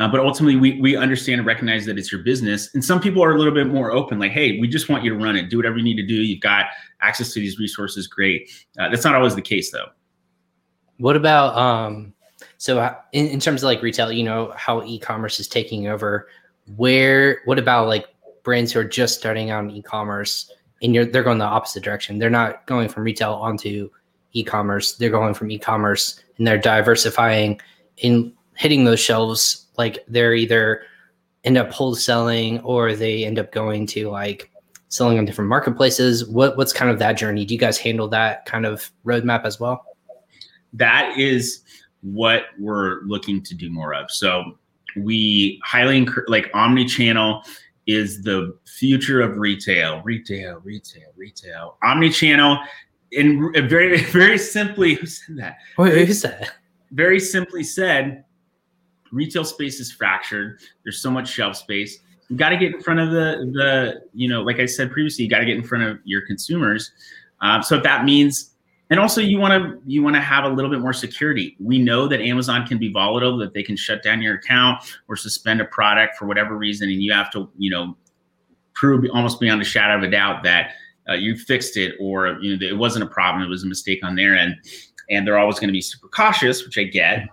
Uh, but ultimately, we, we understand and recognize that it's your business. And some people are a little bit more open, like, hey, we just want you to run it, do whatever you need to do. You've got access to these resources, great. Uh, that's not always the case, though. What about, um, so uh, in, in terms of like retail, you know, how e commerce is taking over, where, what about like brands who are just starting out in e commerce and you're, they're going the opposite direction? They're not going from retail onto e commerce, they're going from e commerce and they're diversifying in hitting those shelves like they're either end up wholesaling or they end up going to like selling on different marketplaces. What what's kind of that journey? Do you guys handle that kind of roadmap as well? That is what we're looking to do more of. So we highly encourage like omni-channel is the future of retail retail retail retail. Omni-channel in very very simply who said that? Wait, who said very simply said retail space is fractured. There's so much shelf space. You got to get in front of the the you know, like I said previously, you got to get in front of your consumers. Uh, so if that means, and also you want to you want to have a little bit more security. We know that Amazon can be volatile, that they can shut down your account or suspend a product for whatever reason, and you have to you know prove almost beyond a shadow of a doubt that uh, you fixed it or you know it wasn't a problem, it was a mistake on their end. And they're always going to be super cautious, which I get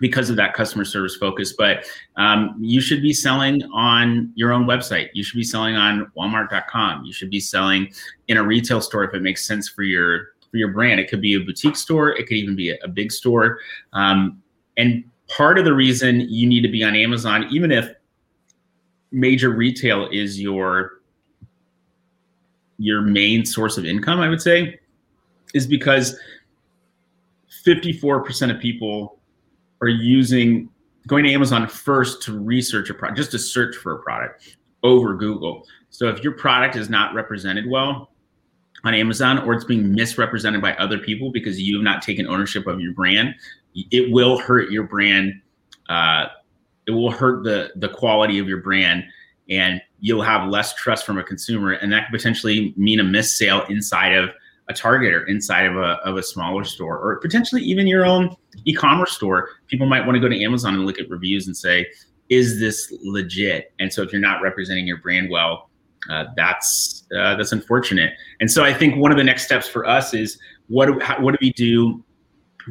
because of that customer service focus. But um, you should be selling on your own website. You should be selling on Walmart.com. You should be selling in a retail store if it makes sense for your for your brand. It could be a boutique store. It could even be a, a big store. Um, and part of the reason you need to be on Amazon, even if major retail is your your main source of income, I would say, is because 54% of people are using going to Amazon first to research a product, just to search for a product over Google. So if your product is not represented well on Amazon or it's being misrepresented by other people because you have not taken ownership of your brand, it will hurt your brand. Uh, it will hurt the the quality of your brand, and you'll have less trust from a consumer, and that could potentially mean a missed sale inside of a Target or inside of a, of a smaller store or potentially even your own e-commerce store people might want to go to amazon and look at reviews and say is this legit? And so if you're not representing your brand well uh, that's uh, that's unfortunate. And so i think one of the next steps for us is what do, how, what do we do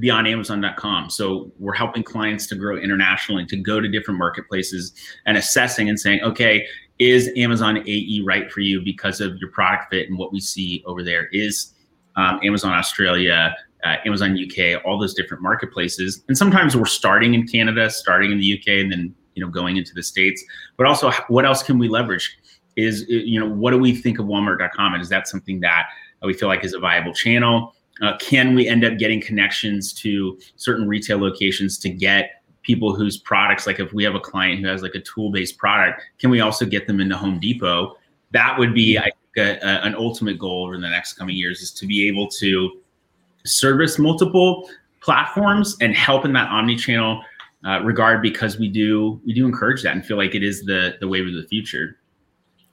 beyond amazon.com so we're helping clients to grow internationally to go to different marketplaces and assessing and saying okay is amazon ae right for you because of your product fit and what we see over there? Is um, Amazon Australia, uh, Amazon UK, all those different marketplaces. And sometimes we're starting in Canada, starting in the UK, and then you know going into the states. But also, what else can we leverage? Is you know what do we think of Walmart.com, and is that something that we feel like is a viable channel? Uh, can we end up getting connections to certain retail locations to get people whose products, like if we have a client who has like a tool-based product, can we also get them into Home Depot? That would be, I a, a, an ultimate goal over the next coming years is to be able to service multiple platforms and help in that omni-channel uh, regard because we do we do encourage that and feel like it is the the wave of the future.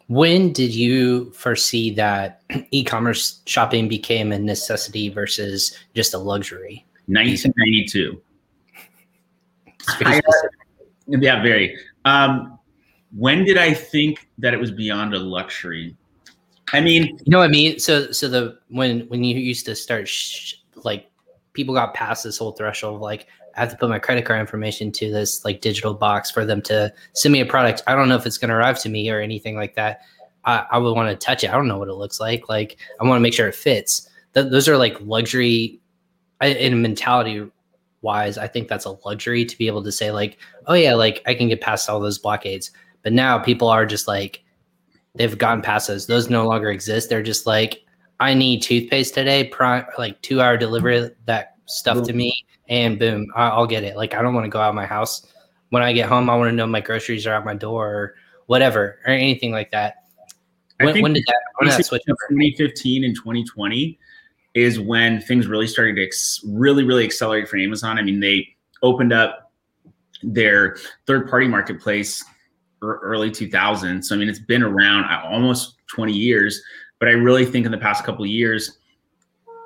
When did you foresee that e-commerce shopping became a necessity versus just a luxury? 1992. I, uh, yeah, very. Um, when did I think that it was beyond a luxury? I mean, you know what I mean. So, so the when when you used to start sh- like people got past this whole threshold of like I have to put my credit card information to this like digital box for them to send me a product. I don't know if it's going to arrive to me or anything like that. I, I would want to touch it. I don't know what it looks like. Like I want to make sure it fits. Th- those are like luxury in mentality wise. I think that's a luxury to be able to say like, oh yeah, like I can get past all those blockades. But now people are just like, they've gotten past those. Those no longer exist. They're just like, I need toothpaste today, prime, like two hour delivery that stuff to me, and boom, I'll get it. Like I don't want to go out of my house. When I get home, I want to know my groceries are at my door or whatever or anything like that. When, when did that, when did that switch over? 2015 and 2020 is when things really started to ex- really, really accelerate for Amazon. I mean, they opened up their third party marketplace early 2000s. So, I mean, it's been around uh, almost 20 years but I really think in the past couple of years,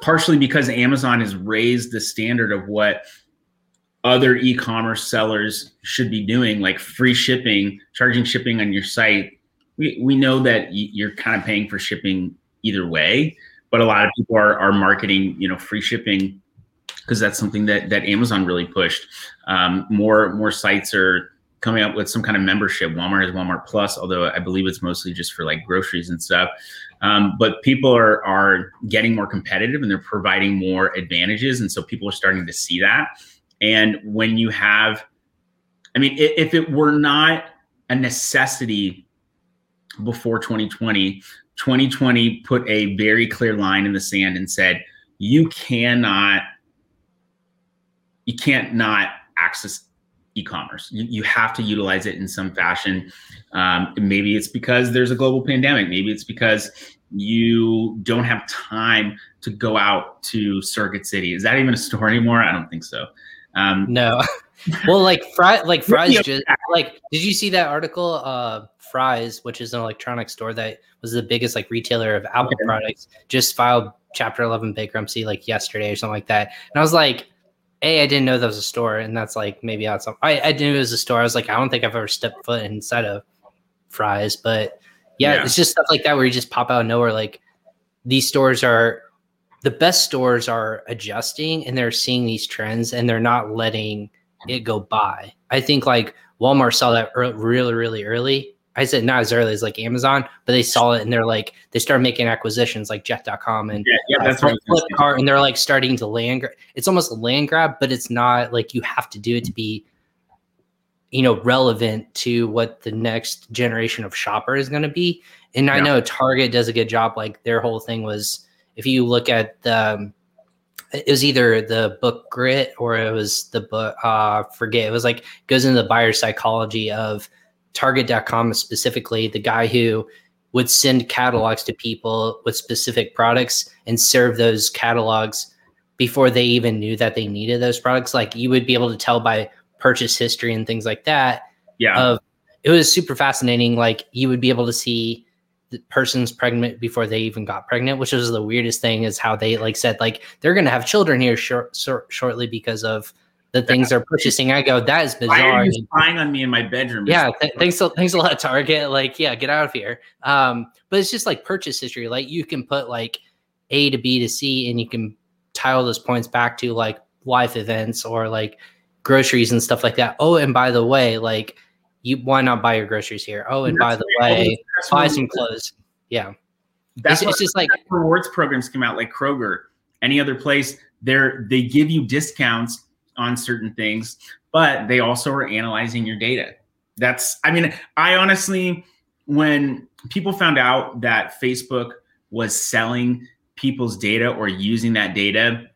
partially because Amazon has raised the standard of what other e-commerce sellers should be doing, like free shipping, charging shipping on your site. We, we know that you're kind of paying for shipping either way, but a lot of people are, are marketing, you know, free shipping because that's something that that Amazon really pushed. Um, more more sites are coming up with some kind of membership. Walmart has Walmart Plus, although I believe it's mostly just for like groceries and stuff. Um, but people are are getting more competitive and they're providing more advantages, and so people are starting to see that. And when you have, I mean, if it were not a necessity before 2020, 2020 put a very clear line in the sand and said you cannot, you can't not access e-commerce. You, you have to utilize it in some fashion. Um, maybe it's because there's a global pandemic. Maybe it's because you don't have time to go out to Circuit City. Is that even a store anymore? I don't think so. Um, no. well, like Fry, like Fry's just like. Did you see that article? Uh, Fry's, which is an electronics store that was the biggest like retailer of Apple okay. products, just filed Chapter 11 bankruptcy like yesterday or something like that. And I was like, a, I didn't know that was a store, and that's like maybe outside. I, I knew it was a store. I was like, I don't think I've ever stepped foot inside of Fry's, but yeah, yeah, it's just stuff like that where you just pop out of nowhere. Like these stores are the best stores are adjusting and they're seeing these trends and they're not letting it go by. I think like Walmart saw that really, really early. I said not as early as like Amazon, but they saw it and they're like they started making acquisitions like Jet.com and yeah, yeah that's uh, Flipkart, and they're like starting to land. It's almost a land grab, but it's not like you have to do it to be, you know, relevant to what the next generation of shopper is going to be. And yeah. I know Target does a good job. Like their whole thing was, if you look at the, um, it was either the book Grit or it was the book. Uh, forget. It was like goes into the buyer psychology of Target.com specifically, the guy who would send catalogs to people with specific products and serve those catalogs before they even knew that they needed those products. Like you would be able to tell by purchase history and things like that. Yeah. Of it was super fascinating. Like you would be able to see the person's pregnant before they even got pregnant, which was the weirdest thing is how they like said like they're going to have children here short, short, shortly because of the things they're purchasing. I go, that is bizarre. Why are you spying on me in my bedroom? Yeah, th- thanks, a, thanks a lot, Target. Like, yeah, get out of here. Um, but it's just like purchase history. Like, you can put like A to B to C, and you can tile those points back to like life events or like groceries and stuff like that. Oh, and by the way, like, you why not buy your groceries here? Oh, and, and by the way, buy some clothes. Yeah, that's it's, it's just like rewards programs come out, like Kroger, any other place. They're they give you discounts on certain things, but they also are analyzing your data. That's, I mean, I honestly, when people found out that Facebook was selling people's data or using that data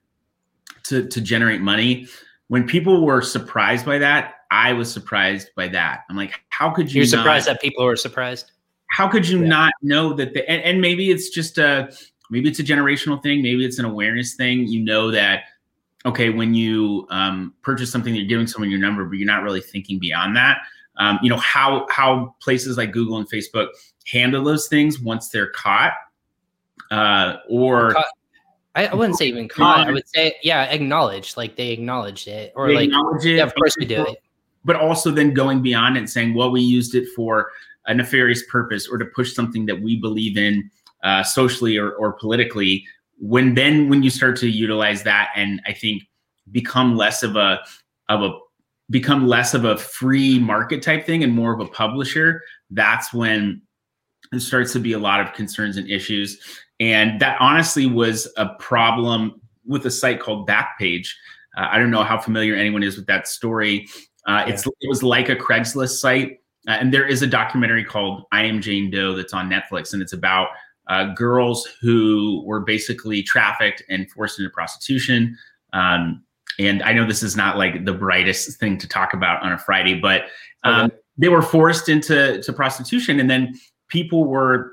to, to generate money, when people were surprised by that, I was surprised by that. I'm like, how could you? You're not, surprised that people were surprised. How could you yeah. not know that? The, and, and maybe it's just a maybe it's a generational thing. Maybe it's an awareness thing. You know that okay, when you um, purchase something, you're giving someone your number, but you're not really thinking beyond that. Um, you know how how places like Google and Facebook handle those things once they're caught, uh, or caught. I, I, wouldn't say even caught. I would say yeah, acknowledged. Like they acknowledged it, or like it, yeah, of course we do it. But also then going beyond it and saying, well, we used it for a nefarious purpose or to push something that we believe in uh, socially or, or politically when then when you start to utilize that and i think become less of a of a become less of a free market type thing and more of a publisher that's when it starts to be a lot of concerns and issues. And that honestly was a problem with a site called backpage. Uh, i don't know how familiar anyone is with that story. Uh, yeah. it's it was like a craigslist site. Uh, and there is a documentary called i am jane doe that's on netflix and it's about uh, girls who were basically trafficked and forced into prostitution. Um, and I know this is not like the brightest thing to talk about on a Friday, but um, okay. they were forced into to prostitution, and then people were,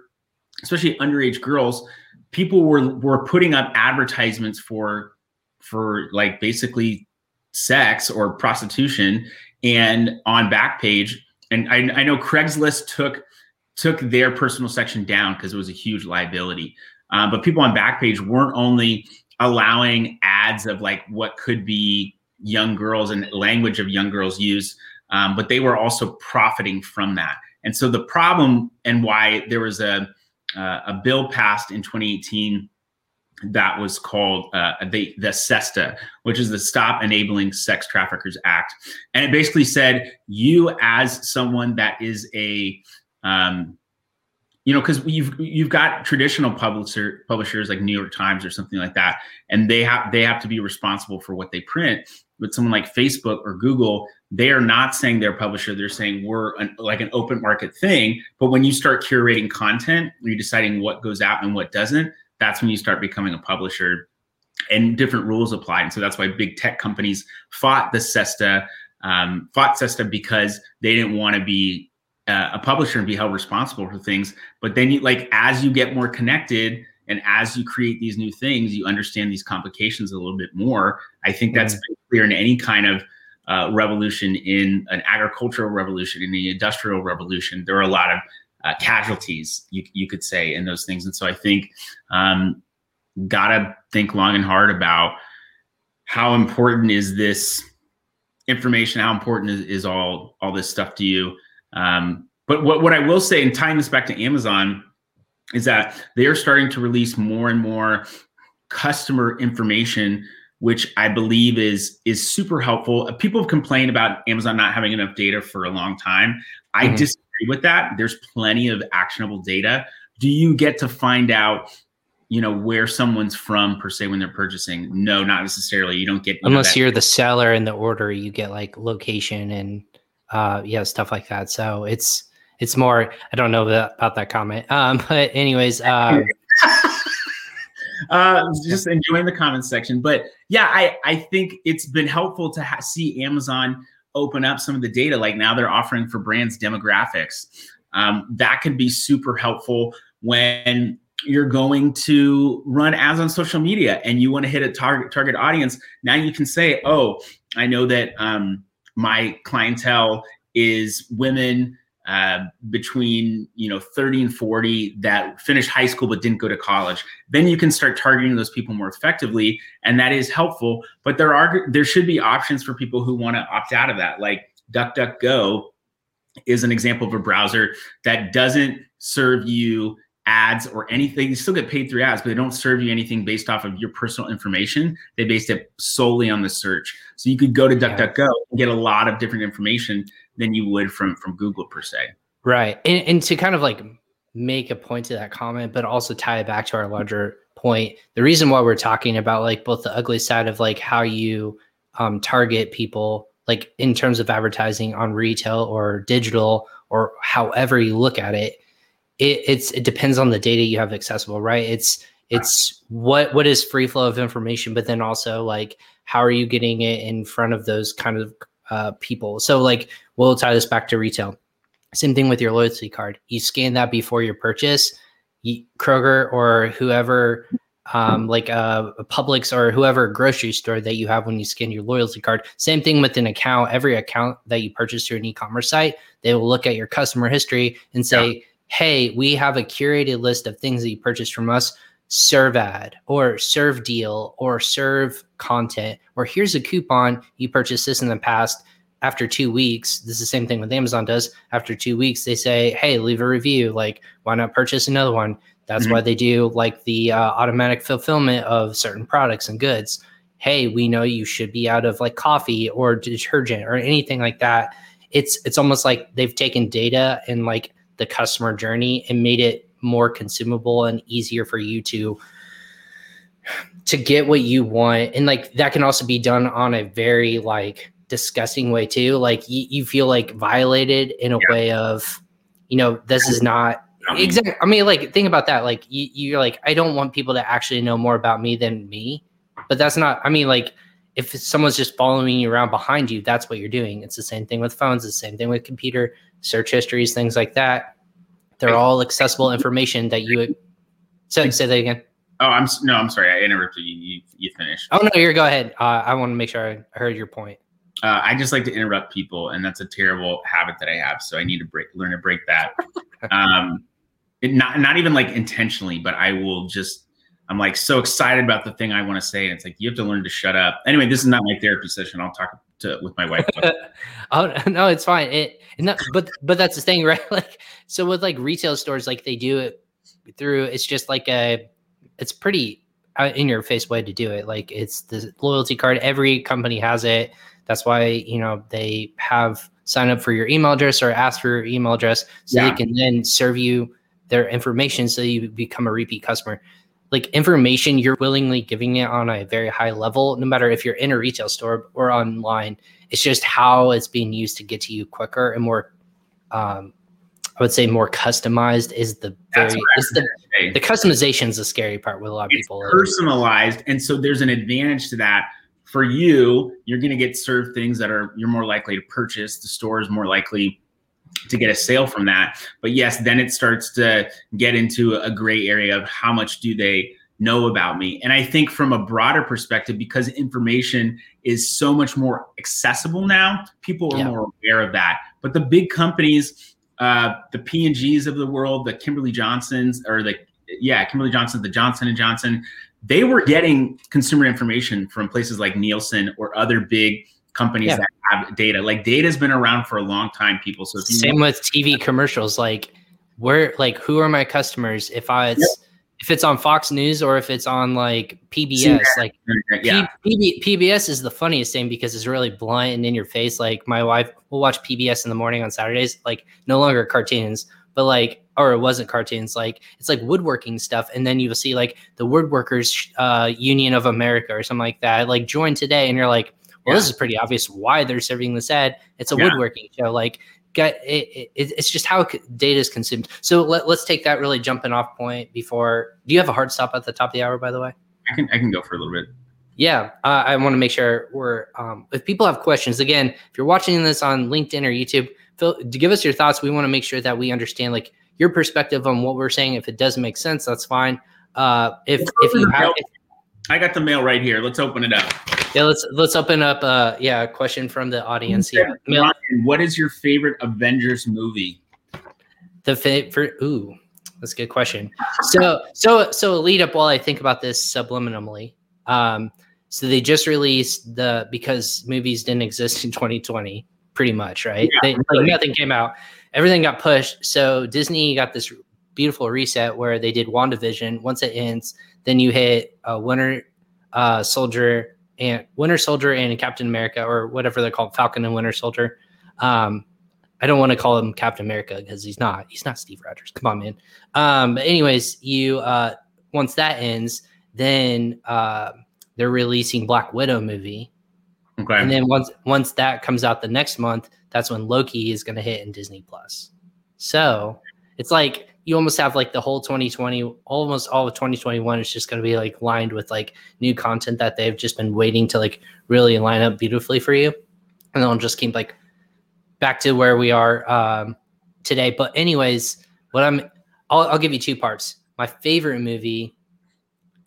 especially underage girls, people were were putting up advertisements for for like basically sex or prostitution, and on Backpage. And I, I know Craigslist took took their personal section down because it was a huge liability. Um, but people on Backpage weren't only allowing ads of like what could be young girls and language of young girls use, um, but they were also profiting from that. And so the problem and why there was a uh, a bill passed in 2018 that was called uh, the the SESTA, which is the Stop Enabling Sex Traffickers Act, and it basically said you as someone that is a um, you know, because you've you've got traditional publisher publishers like New York Times or something like that, and they have they have to be responsible for what they print. But someone like Facebook or Google, they are not saying they're publisher; they're saying we're an, like an open market thing. But when you start curating content, you're deciding what goes out and what doesn't. That's when you start becoming a publisher, and different rules apply. And so that's why big tech companies fought the SESTA, um, fought SESTA because they didn't want to be uh, a publisher and be held responsible for things. But then you like as you get more connected and as you create these new things, you understand these complications a little bit more. I think that's mm-hmm. clear in any kind of uh, revolution, in an agricultural revolution, in the industrial revolution. There are a lot of uh, casualties, you, you could say, in those things. And so I think um, gotta think long and hard about how important is this information, how important is, is all all this stuff to you um, but what, what I will say, and tying this back to Amazon, is that they are starting to release more and more customer information, which I believe is is super helpful. People have complained about Amazon not having enough data for a long time. I mm-hmm. disagree with that. There's plenty of actionable data. Do you get to find out you know where someone's from per se when they're purchasing no not necessarily you don't get unless you're the seller in the order you get like location and uh, yeah, stuff like that. So it's it's more. I don't know that, about that comment. Um, but anyways, uh, uh, just enjoying the comments section. But yeah, I I think it's been helpful to ha- see Amazon open up some of the data. Like now they're offering for brands demographics. Um, that can be super helpful when you're going to run ads on social media and you want to hit a target target audience. Now you can say, oh, I know that. Um, my clientele is women uh, between you know 30 and 40 that finished high school but didn't go to college. Then you can start targeting those people more effectively and that is helpful. But there are there should be options for people who want to opt out of that like duckduckgo is an example of a browser that doesn't serve you ads or anything. You still get paid through ads, but they don't serve you anything based off of your personal information. They based it solely on the search. So you could go to DuckDuckGo and get a lot of different information than you would from from Google per se. Right, and, and to kind of like make a point to that comment, but also tie it back to our larger point. The reason why we're talking about like both the ugly side of like how you um, target people, like in terms of advertising on retail or digital or however you look at it it, it's it depends on the data you have accessible, right? It's it's what what is free flow of information, but then also like how are you getting it in front of those kind of uh, people? So like we'll tie this back to retail. Same thing with your loyalty card. You scan that before your purchase. You, Kroger or whoever um, like a, a Publix or whoever grocery store that you have when you scan your loyalty card. Same thing with an account. Every account that you purchase through an e-commerce site, they will look at your customer history and say, yeah. "Hey, we have a curated list of things that you purchased from us. Serve ad or serve deal or serve content or here's a coupon you purchased this in the past." After two weeks, this is the same thing with Amazon does. After two weeks, they say, "Hey, leave a review. Like, why not purchase another one?" That's mm-hmm. why they do like the uh, automatic fulfillment of certain products and goods. Hey, we know you should be out of like coffee or detergent or anything like that. It's it's almost like they've taken data and like the customer journey and made it more consumable and easier for you to to get what you want and like that can also be done on a very like disgusting way too like you, you feel like violated in a yeah. way of you know this is not exactly. I mean, like, think about that. Like, you, you're like, I don't want people to actually know more about me than me. But that's not. I mean, like, if someone's just following you around behind you, that's what you're doing. It's the same thing with phones. The same thing with computer search histories, things like that. They're all accessible information that you. Say, say that again. Oh, I'm no, I'm sorry. I interrupted you. You, you finished. Oh no, you're go ahead. Uh, I want to make sure I heard your point. Uh, I just like to interrupt people, and that's a terrible habit that I have. So I need to break, learn to break that. um, not not even like intentionally, but I will just I'm like so excited about the thing I want to say, and it's like you have to learn to shut up. Anyway, this is not my therapy session. I'll talk to with my wife. oh no, it's fine. It not, but but that's the thing, right? Like so with like retail stores, like they do it through. It's just like a. It's pretty in your face way to do it. Like it's the loyalty card. Every company has it. That's why you know they have sign up for your email address or ask for your email address so yeah. they can then serve you their information so you become a repeat customer like information you're willingly giving it on a very high level no matter if you're in a retail store or online it's just how it's being used to get to you quicker and more um, i would say more customized is the very is the, the customization is the scary part with a lot of it's people. personalized and so there's an advantage to that. For you you're going to get served things that are you're more likely to purchase the store is more likely to get a sale from that. But yes, then it starts to get into a gray area of how much do they know about me. And I think from a broader perspective, because information is so much more accessible now, people are yeah. more aware of that. But the big companies, uh, the P and Gs of the world, the Kimberly Johnsons, or the yeah, Kimberly Johnson, the Johnson and Johnson, they were getting consumer information from places like Nielsen or other big companies yeah. that have data. Like data's been around for a long time, people. So same with TV commercials. Like where, like who are my customers? If I it's yep. if it's on Fox News or if it's on like PBS, like yeah. P- PBS is the funniest thing because it's really blunt and in your face. Like my wife will watch PBS in the morning on Saturdays. Like no longer cartoons, but like or it wasn't cartoons like it's like woodworking stuff and then you will see like the woodworkers uh, union of america or something like that like join today and you're like well, yeah. this is pretty obvious why they're serving this ad. It's a yeah. woodworking show. Like, get it, it, it's just how data is consumed. So let, us take that really jumping off point before. Do you have a hard stop at the top of the hour, by the way? I can I can go for a little bit. Yeah, uh, I want to make sure we're. Um, if people have questions, again, if you're watching this on LinkedIn or YouTube, feel, to give us your thoughts. We want to make sure that we understand like your perspective on what we're saying. If it doesn't make sense, that's fine. Uh, if if you have, if, I got the mail right here. Let's open it up. Yeah, let's let's open up. Uh, yeah, a question from the audience here. Ryan, what is your favorite Avengers movie? The favorite. Ooh, that's a good question. So so so lead up while I think about this subliminally. Um, so they just released the because movies didn't exist in 2020, pretty much, right? Yeah, they, like nothing came out. Everything got pushed. So Disney got this beautiful reset where they did WandaVision. Once it ends, then you hit uh, Winter uh, Soldier and Winter Soldier and Captain America or whatever they're called, Falcon and Winter Soldier. Um, I don't want to call him Captain America because he's not. He's not Steve Rogers. Come on, man. Um, but anyways, you uh, once that ends, then uh, they're releasing Black Widow movie. Okay. And then once once that comes out the next month, that's when Loki is going to hit in Disney Plus. So it's like you almost have like the whole 2020 almost all of 2021 is just going to be like lined with like new content that they've just been waiting to like really line up beautifully for you. And then i'll just keep like back to where we are um, today. But anyways what i'm I'll, I'll give you two parts. My favorite movie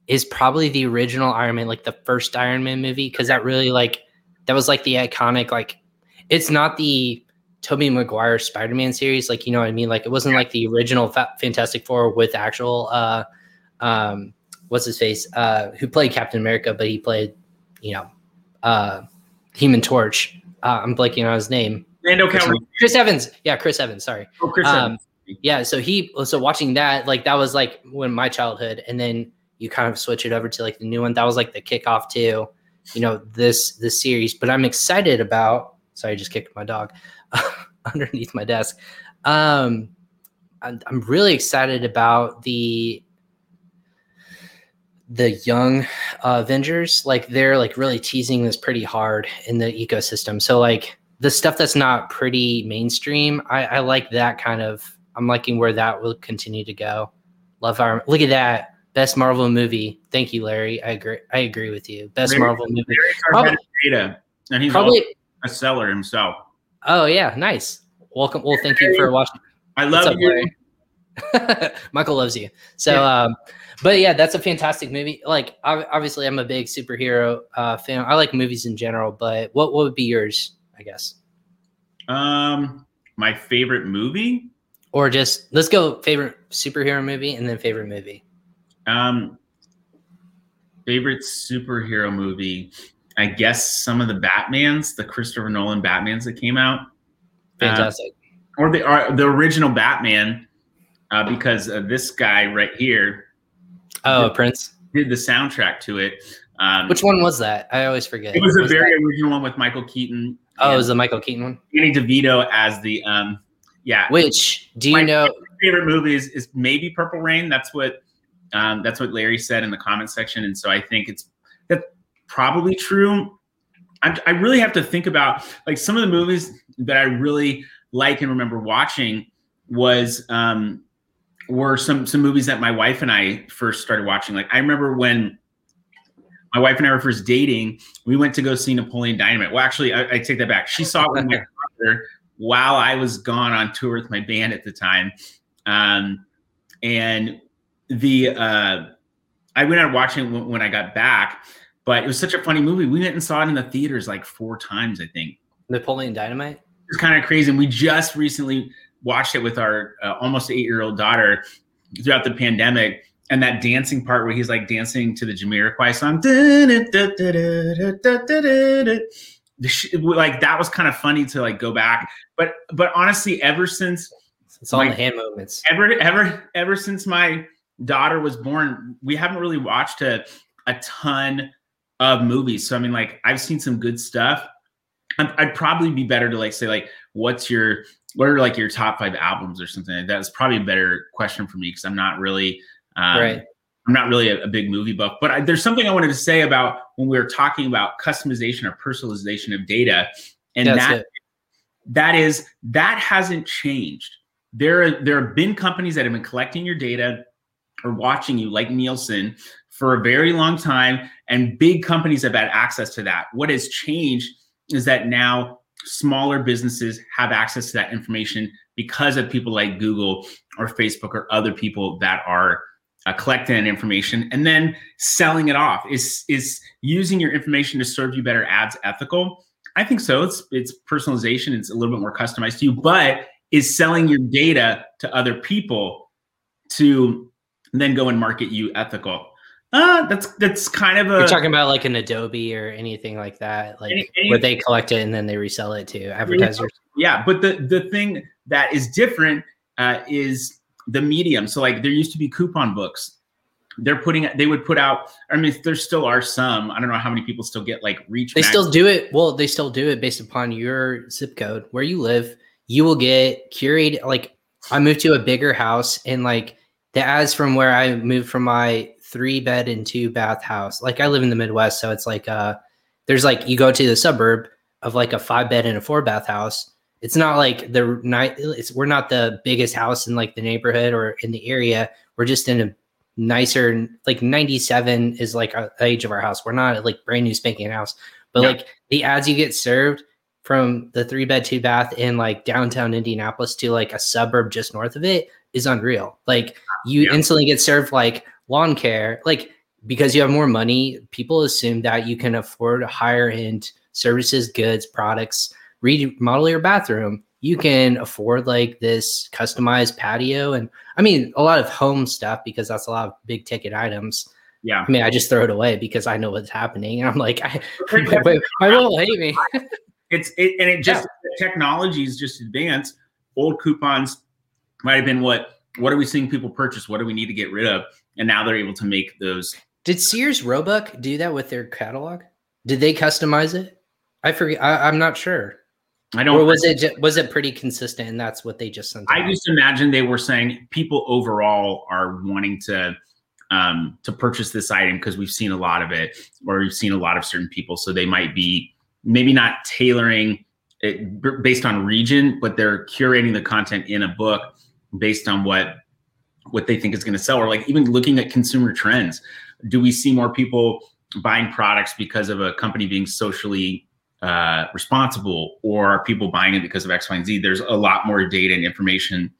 is probably the original Iron Man, like the first Iron Man movie, because that really like that was like the iconic like it's not the Tobey Maguire Spider Man series, like you know what I mean. Like it wasn't like the original Fa- Fantastic Four with actual uh um what's his face uh who played Captain America, but he played you know uh Human Torch. Uh, I'm blanking on his name. Lando Calrissian. Chris Evans. Yeah, Chris Evans. Sorry. Oh, Chris Um, Evans. yeah so he so watching that like that was like when my childhood and then you kind of switch it over to like the new one that was like the kickoff to you know this this series but i'm excited about sorry I just kicked my dog underneath my desk. Um I'm, I'm really excited about the the young uh, avengers. Like they're like really teasing this pretty hard in the ecosystem. So like the stuff that's not pretty mainstream i, I like that kind of i'm liking where that will continue to go. Love our look at that. Best marvel movie. Thank you larry. I agree i agree with you. Best Larry- marvel movie. Probably- data, and he's probably a seller himself. Oh yeah nice welcome well thank you for watching I love up, you. Michael loves you. So, Yeah. um, but yeah, that's a fantastic movie. Like, obviously, I'm a big superhero uh, fan. I like movies in general, but what, what would be yours? I guess, Um, my favorite movie. or just let's go favorite superhero movie and then favorite movie. Um, favorite superhero movie. I guess some of the Batmans, the Christopher Nolan Batmans that came out, Uh, Fantastic. or the or the original Batman, uh, because uh, this guy right here oh, Prince. did the soundtrack to it. Um, Which one was that? I always forget. It was a very that- original one with Michael Keaton. oh, it was the Michael Keaton one. Danny DeVito as the um, yeah. Which do you My know? favorite movie is, is maybe Purple Rain. That's what um, that's what Larry said in the comment section, and so I think it's probably true. I, I really have to think about like some of the movies that I really like and remember watching was um, were some some movies that my wife and I first started watching. Like I remember when my wife and I were first dating, we went to go see Napoleon Dynamite. Well, actually, I, I take that back. She saw it with my brother while I was gone on tour with my band at the time. Um, and the uh, I went out watching it when, when I got back, but it was such a funny movie. We went and saw it in the theaters like four times, I think. Napoleon Dynamite. It's kind of crazy. And we just recently watched it with our uh, almost eight year old daughter throughout the pandemic. And that dancing part where he's like dancing to the Jamiroquai song, like that was kind of funny to like go back. But but honestly, ever since It's all Like- the hand movements. ever ever ever since my daughter was born we haven't really watched a, a ton of movies so i mean like i've seen some good stuff I'd, I'd probably be better to like say like what's your what are like your top five albums or something like that is probably a better question for me because i'm not really um, Right. i'm not really a, a big movie buff but I, there's something i wanted to say about when we were talking about customization or personalization of data and that's that it. that is that hasn't changed. There are, there have been companies that have been collecting your data or watching you, like Nielsen, for a very long time, and big companies have had access to that. What has changed is that now smaller businesses have access to that information because of people like Google or Facebook or other people that are uh, collecting that information and then selling it off. Is is using your information to serve you better ads ethical? I think so. It's it's personalization. It's a little bit more customized to you, but is selling your data to other people to then go and market you ethical. Uh, that's that's kind of a You're talking about like an Adobe or anything like that, like Any- any- where they collect it and then they resell it to advertisers. yeah. But the the thing that is different uh, is the medium. So like there used to be coupon books. They're putting they would put out. I mean, there still are some. I don't know how many people still get like reach. They Mag- still do it. Well, they still do it based upon your zip code where you live. You will get curated. Like I moved to a bigger house, and like the ads from where I moved from my three bed and two bath house. Like I live in the Midwest, so it's like uh, there's like you go to the suburb of like a five bed and a four bath house. It's not like the night. It's we're not the biggest house in like the neighborhood or in the area. We're just in a nicer like 97 is like our, the age of our house we're not like brand new spanking house but Yeah. like the ads you get served from the three bed two bath in like downtown indianapolis to like a suburb just north of it is unreal like you Yeah. instantly get served like lawn care like because you have more money, people assume that you can afford higher end services, goods, products, remodel your bathroom. You can afford like this customized patio. And I mean, a lot of home stuff because that's a lot of big ticket items. Yeah. I mean, I just throw it away because I know what's happening. And I'm like, I, my will hate me. it's, it, and it just, yeah. technology is just advanced. Old coupons might have been what, what are we seeing people purchase? What do we need to get rid of? And now they're able to make those. Did Sears Roebuck do that with their catalog? Did they customize it? I forget. I, am not sure. I don't. Or was it just, was it pretty consistent, and that's what they just sent? I out? just imagine they were saying people overall are wanting to um, to purchase this item because we've seen a lot of it, or we've seen a lot of certain people, so they might be maybe not tailoring it based on region, but they're curating the content in a book based on what what they think is going to sell, or like even looking at consumer trends. Do we see more people buying products because of a company being socially uh, responsible or are people buying it because of X, Y, and Z? There's a lot more data and information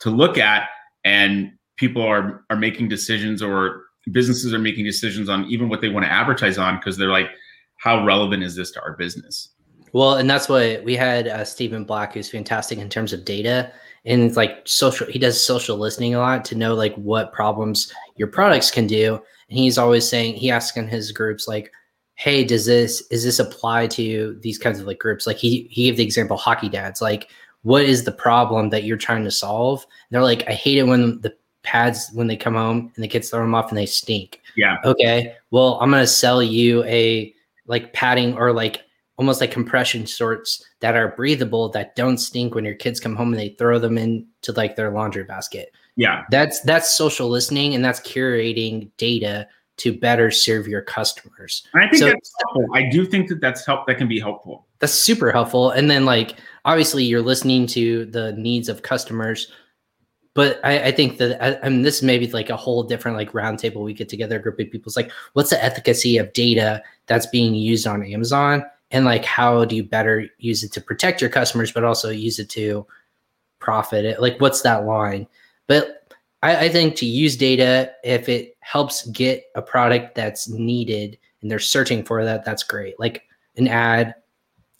to look at, and people are are making decisions or businesses are making decisions on even what they want to advertise on because they're like, how relevant is this to our business? Well, and that's what we had uh, Stephen Black, who's fantastic in terms of data and it's like social. He does social listening a lot to know like what problems your products can do. And he's always saying he asks in his groups like, hey does this is this apply to these kinds of like groups like he he gave the example hockey dads like what is the problem that you're trying to solve and they're like i hate it when the pads when they come home and the kids throw them off and they stink yeah okay well i'm going to sell you a like padding or like almost like compression shorts that are breathable that don't stink when your kids come home and they throw them into like their laundry basket yeah that's that's social listening and that's curating data to better serve your customers. And I think so, that's helpful. I do think that that's help that can be helpful. That's super helpful. And then like obviously you're listening to the needs of customers. But I, I think that I, I mean this may be like a whole different like roundtable. We get together a group of people. It's like, what's the efficacy of data that's being used on Amazon? And like how do you better use it to protect your customers, but also use it to profit it? Like what's that line? But I, I think to use data, if it helps get a product that's needed and they're searching for that, that's great. Like an ad,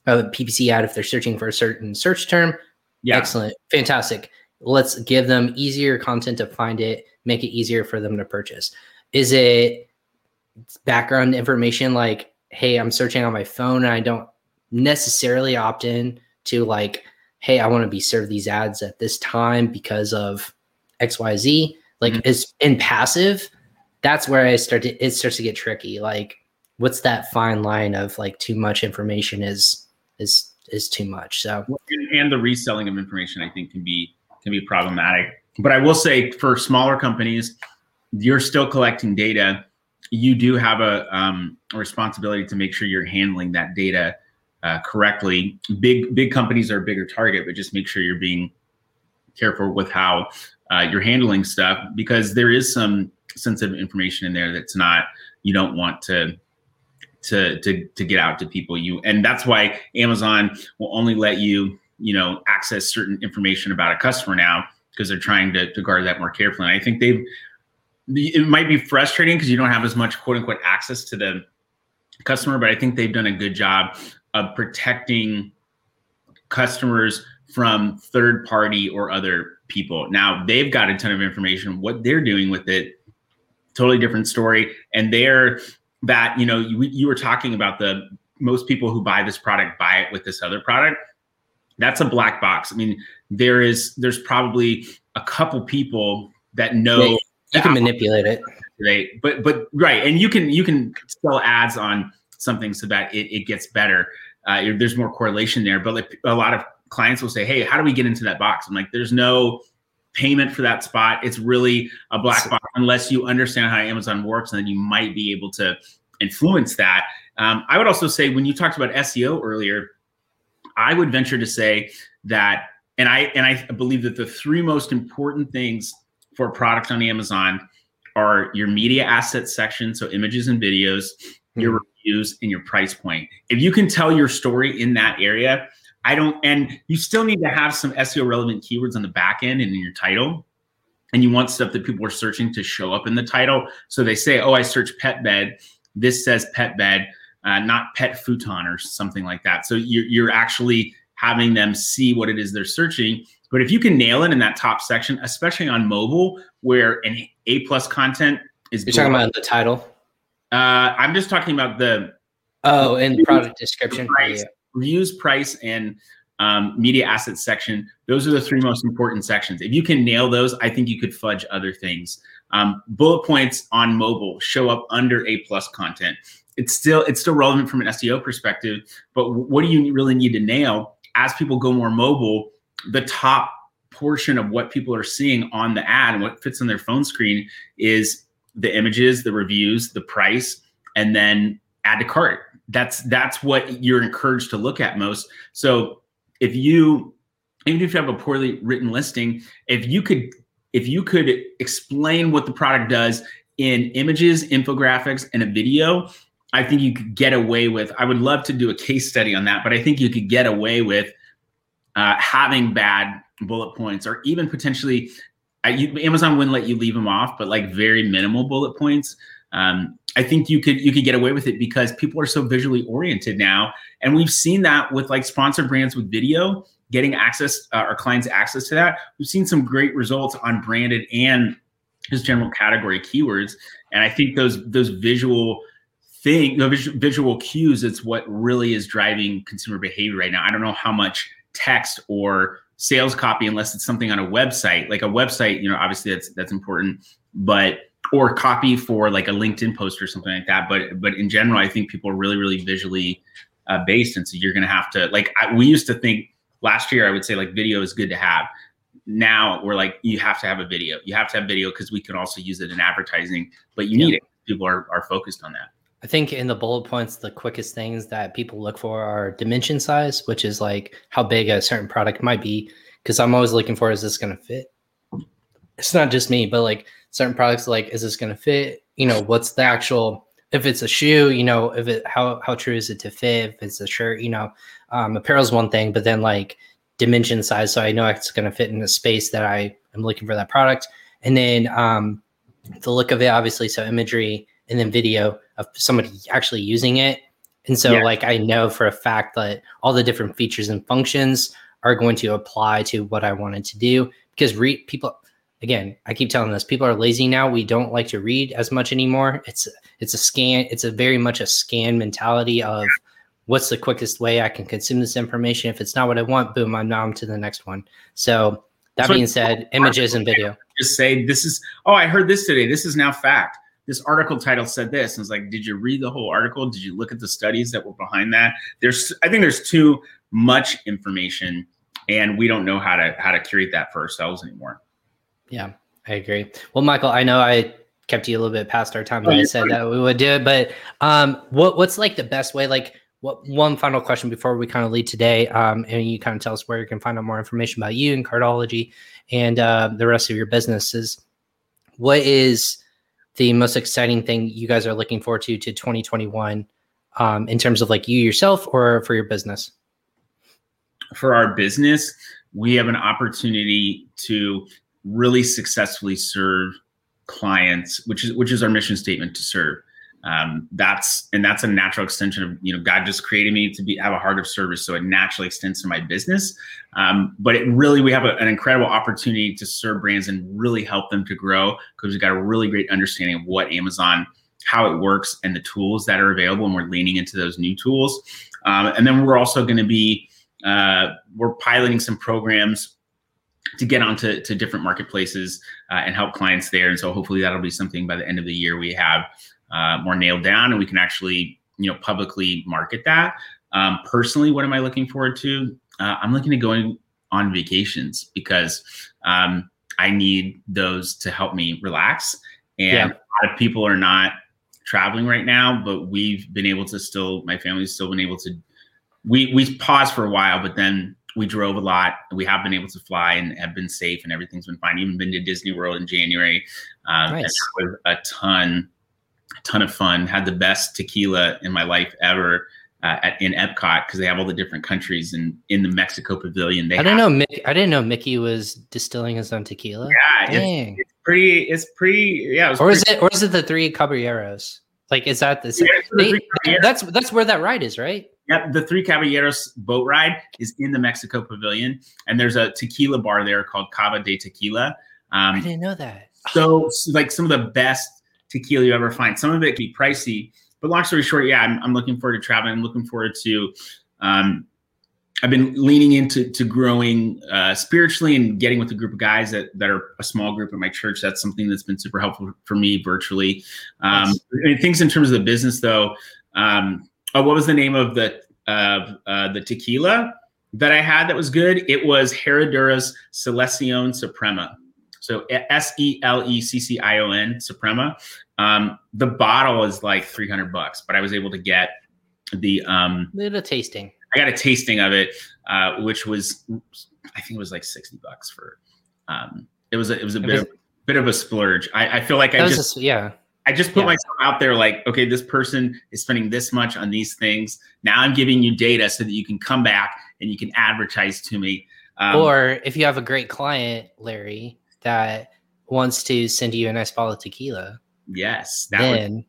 a PPC ad, if they're searching for a certain search term, yeah. excellent, fantastic. Let's give them easier content to find it, make it easier for them to purchase. Is it background information like, hey, I'm searching on my phone and I don't necessarily opt in to like, hey, I want to be served these ads at this time because of XYZ, like mm-hmm. is in passive, that's where I start to it starts to get tricky. Like what's that fine line of like too much information is is is too much. So and the reselling of information I think can be can be problematic. But I will say for smaller companies, you're still collecting data. You do have a, um, responsibility to make sure you're handling that data uh, correctly. Big big companies are a bigger target, but just make sure you're being careful with how uh, you're handling stuff because there is some sensitive information in there that's not you don't want to to to to get out to people you and that's why Amazon will only let you you know access certain information about a customer now because they're trying to, to guard that more carefully and I think they've it might be frustrating because you don't have as much quote unquote access to the customer but I think they've done a good job of protecting customers from third party or other people. Now they've got a ton of information. What they're doing with it, totally different story. And they're that you know you, you were talking about the most people who buy this product buy it with this other product. That's a black box. I mean, there is there's probably a couple people that know you can manipulate it. Right, but but right, and you can you can sell ads on something so that it, it gets better. Uh, there's more correlation there, but like a lot of clients will say, Hey, how do we get into that box? I'm like, there's no payment for that spot. It's really a black box unless you understand how Amazon works, and then you might be able to influence that. Um, I would also say when you talked about SEO earlier, I would venture to say that, and I and I believe that the three most important things for a product on Amazon are your media assets section, so images and videos, mm-hmm. your reviews, and your price point. If you can tell your story in that area, I don't, and you still need to have some SEO relevant keywords on the back end and in your title. and you want stuff that people are searching to show up in the title. So they say, "Oh, I search pet bed." This says pet bed, uh, not pet futon or something like that. So you're, you're actually having them see what it is they're searching. But if you can nail it in that top section, especially on mobile, where an A plus content is, you're talking about the title. Uh, I'm just talking about the oh, and product description, price, yeah. reviews, price, and um, media assets section. Those are the three most important sections. If you can nail those, I think you could fudge other things. Um, bullet points on mobile show up under A plus content. It's still it's still relevant from an SEO perspective, but what do you really need to nail as people go more mobile? The top portion of what people are seeing on the ad and what fits on their phone screen is the images, the reviews, the price, and then add to cart. That's that's what you're encouraged to look at most. So if you even if you have a poorly written listing, if you could if you could explain what the product does in images, infographics, and a video, I think you could get away with. I would love to do a case study on that, but I think you could get away with uh, having bad bullet points or even potentially I, you, Amazon wouldn't let you leave them off, but like very minimal bullet points. Um, I think you could you could get away with it because people are so visually oriented now, and we've seen that with like sponsored brands with video getting access uh, our clients access to that. We've seen some great results on branded and just general category keywords, and I think those those visual thing, the visual cues, it's what really is driving consumer behavior right now. I don't know how much text or sales copy unless it's something on a website. Like a website you know obviously that's that's important but or copy for like a linkedin post or something like that. But but in general i think people are really really visually uh, based. And so you're gonna have to like I, we used to think last year i would say like video is good to have. Now we're like you have to have a video. You have to have video because we can also use it in advertising but you need it. People are, are focused on that I think in the bullet points, the quickest things that people look for are dimension size, which is like how big a certain product might be. Because I'm always looking for is this going to fit? It's not just me, but like certain products, like is this going to fit? You know, what's the actual? If it's a shoe, you know, if it how how true is it to fit? If it's a shirt, you know, um, apparel is one thing, but then like dimension size, so I know it's going to fit in the space that I am looking for that product, and then um, the look of it, obviously, so imagery and then video of somebody actually using it. And so, yeah. like, I know for a fact that all the different features and functions are going to apply to what I wanted to do because read people again i keep telling this people are lazy now. We don't like to read as much anymore. It's it's a scan it's a very much a scan mentality of what's the quickest way i can consume this information. If it's not what i want boom i'm now to the next one. So that so being said images and video. Just say this is oh i heard this today. This is now fact this article title said this. And it's like, did you read the whole article? Did you look at the studies that were behind that? There's, I think there's too much information, and we don't know how to how to curate that for ourselves anymore. Yeah, I agree. Well, Michael, I know I kept you a little bit past our time, but I said that we would do it. But um, what what's like the best way? Like, what one final question before we kind of lead today, um, and you kind of tell us where you can find out more information about you and Cartology and uh, the rest of your businesses. What is the most exciting thing you guys are looking forward to to 2021 um, in terms of like you yourself or for your business? For our business, we have an opportunity to really successfully serve clients, which is which is our mission statement to serve um, that's and that's a natural extension of you know god just created me to be have a heart of service so it naturally extends to my business. Um, but it really we have a, an incredible opportunity to serve brands and really help them to grow because we've got a really great understanding of what amazon how it works and the tools that are available and we're leaning into those new tools. Um, and then we're also going to be uh, we're piloting some programs to get onto to different marketplaces uh, and help clients there. And so hopefully that'll be something by the end of the year we have uh, more nailed down and we can actually you know publicly market that um, personally what am i looking forward to uh, i'm looking to going on vacations because um, i need those to help me relax and yeah. a lot of people are not traveling right now but we've been able to still my family's still been able to we we paused for a while but then we drove a lot. We have been able to fly and have been safe, and everything's been fine. Even been to Disney World in January. Um, nice. was a ton ton of fun. Had the best tequila in my life ever uh, at, in Epcot because they have all the different countries and in the Mexico Pavilion. They I don't know. Mickey, I didn't know Mickey was distilling his own tequila. Yeah, it's, it's, pretty. It's pretty. Yeah. It or is it? Or is it the three caballeros? Like, is that the? Yeah, they, that's that's where that ride is, right? Yep, the Three Caballeros boat ride is in the Mexico Pavilion, and there's a tequila bar there called Cava de Tequila. Um, I didn't know that. So, like some of the best tequila you ever find. Some of it can be pricey, but long story short, yeah, I'm, I'm looking forward to traveling. I'm looking forward to. Um, I've been leaning into to growing uh, spiritually and getting with a group of guys that that are a small group at my church. That's something that's been super helpful for me virtually. Um, nice. Things in terms of the business, though. Um, oh, what was the name of the uh, uh, the tequila that I had that was good? It was Herradura's Seleccion Suprema. So S E L E C C I O N Suprema. Um, the bottle is like 300 bucks, but I was able to get the um little tasting. I got a tasting of it, uh, which was I think it was like 60 bucks for um it was a it was a bit was, of, bit of a splurge. I, I feel like I just a, yeah. I just put yeah. myself out there like, okay, this person is spending this much on these things. Now I'm giving you data so that you can come back and you can advertise to me. Um, or if you have a great client, Larry, that wants to send you a nice bottle of tequila. Yes, that then would,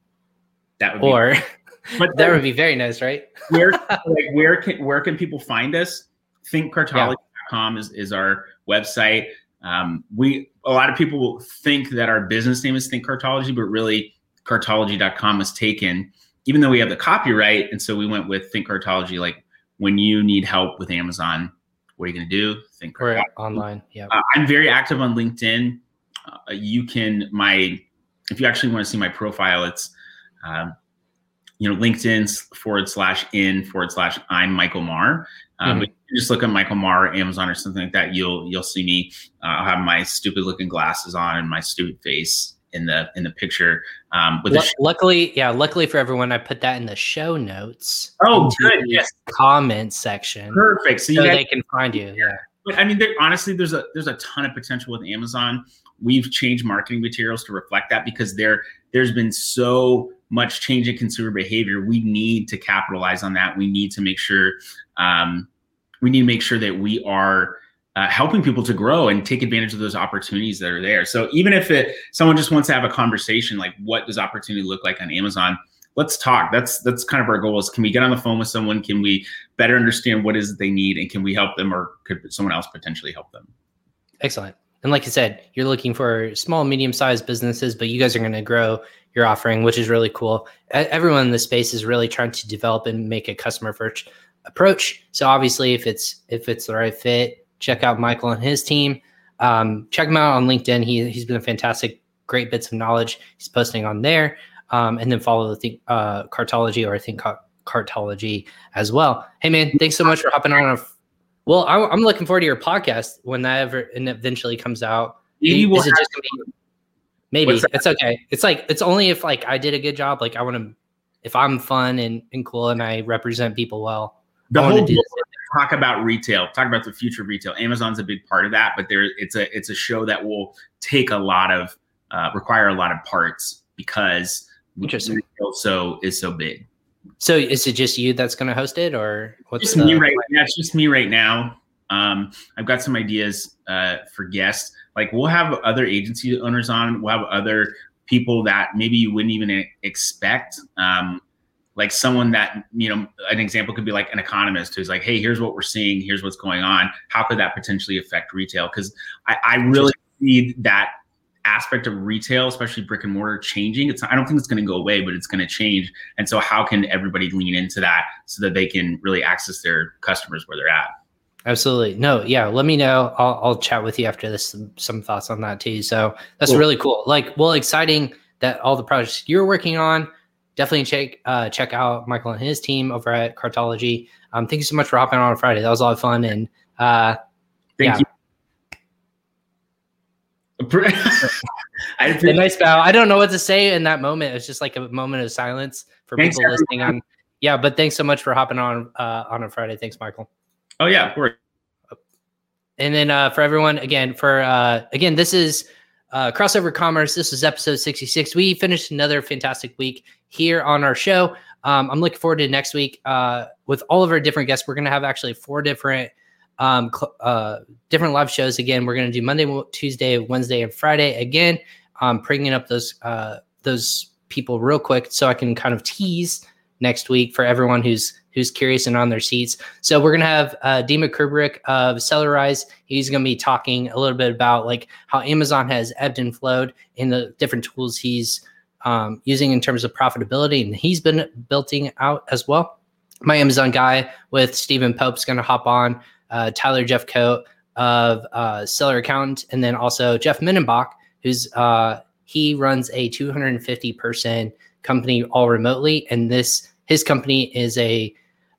that would or but that would be very nice, right? where like where can where can people find us? Thinkcartology.com yeah. is is our website. Um, we a lot of people will think that our business name is Think Cartology, but really cartology.com is taken, even though we have the copyright. And so we went with Think Cartology. Like when you need help with Amazon, what are you going to do? Think or online. Yeah. Uh, I'm very active on LinkedIn. Uh, you can my if you actually want to see my profile, it's um, you know LinkedIn forward slash in forward slash I'm Michael Marr. Um, mm-hmm. just look at Michael Marr, Amazon or something like that. You'll you'll see me. Uh, I'll have my stupid looking glasses on and my stupid face in the in the picture. Um, with L- sh- luckily, yeah, luckily for everyone, I put that in the show notes. Oh, good. Yes. Comment section. Perfect. So, so guys- they can find you. Yeah. But I mean, there, honestly, there's a there's a ton of potential with Amazon. We've changed marketing materials to reflect that because there there's been so much change in consumer behavior. We need to capitalize on that. We need to make sure um, we need to make sure that we are uh, helping people to grow and take advantage of those opportunities that are there. So even if it someone just wants to have a conversation, like what does opportunity look like on Amazon? Let's talk. That's that's kind of our goal. Is can we get on the phone with someone? Can we better understand what is it they need, and can we help them, or could someone else potentially help them? Excellent. And like I said, you're looking for small, medium sized businesses, but you guys are going to grow your offering, which is really cool. Everyone in the space is really trying to develop and make a customer first approach. So obviously, if it's if it's the right fit, check out Michael and his team. Um, check him out on LinkedIn. He he's been a fantastic, great bits of knowledge he's posting on there. Um, and then follow the think, uh, Cartology or I think Cartology as well. Hey man, thanks so much for hopping on. A, well, I, am looking forward to your podcast when that ever and eventually comes out. Maybe we'll be, maybe it's okay. It's like it's only if like I did a good job. Like I want to, if I'm fun and, and cool and I represent people well. The whole talk about retail, talk about the future of retail. Amazon's a big part of that, but there it's a it's a show that will take a lot of uh, require a lot of parts because Interesting. so is so big. So is it just you that's going to host it, or what's just the- me right? Yeah, it's just me right now. Um, I've got some ideas uh, for guests. Like we'll have other agency owners on. We'll have other people that maybe you wouldn't even expect. Um, like someone that you know an example could be like an economist who's like hey here's what we're seeing here's what's going on. How could that potentially affect retail? Because I, I really see that aspect of retail especially brick and mortar changing. It's i don't think it's going to go away but it's going to change. And so how can everybody lean into that so that they can really access their customers where they're at? Absolutely. No yeah let me know. I'll, I'll chat with you after this some, some thoughts on that too. So that's cool. really cool. Like well exciting that all the projects you're working on definitely check uh, check out Michael and his team over at Cartology. Um, thank you so much for hopping on, on Friday. That was a lot of fun, and uh, thank yeah. you. a nice bow. I don't know what to say in that moment. It's just like a moment of silence for thanks people everyone. listening on. Yeah, but thanks so much for hopping on uh, on a Friday. Thanks, Michael. Oh yeah, of course. And then uh, for everyone, again, for uh, again, this is uh, crossover commerce. This is episode 66. We finished another fantastic week here on our show. Um, I'm looking forward to next week uh, with all of our different guests. We're going to have actually four different um, cl- uh, different live shows again. We're going to do Monday, Tuesday, Wednesday, and Friday again. Bringing up those uh, those people real quick so I can kind of tease next week for everyone who's who's curious and on their seats. So we're gonna have uh, Dima Kubrak of Sellerise. He's gonna be talking a little bit about like how Amazon has ebbed and flowed in the different tools he's um, using in terms of profitability, and he's been building out as well. My Amazon guy with Stephen Pope's gonna hop on. Uh, Tyler Jeffcoat of uh, Seller Accountant, and then also Jeff Minnenbach, who's uh, he runs a 250 person company all remotely, and this his company is a,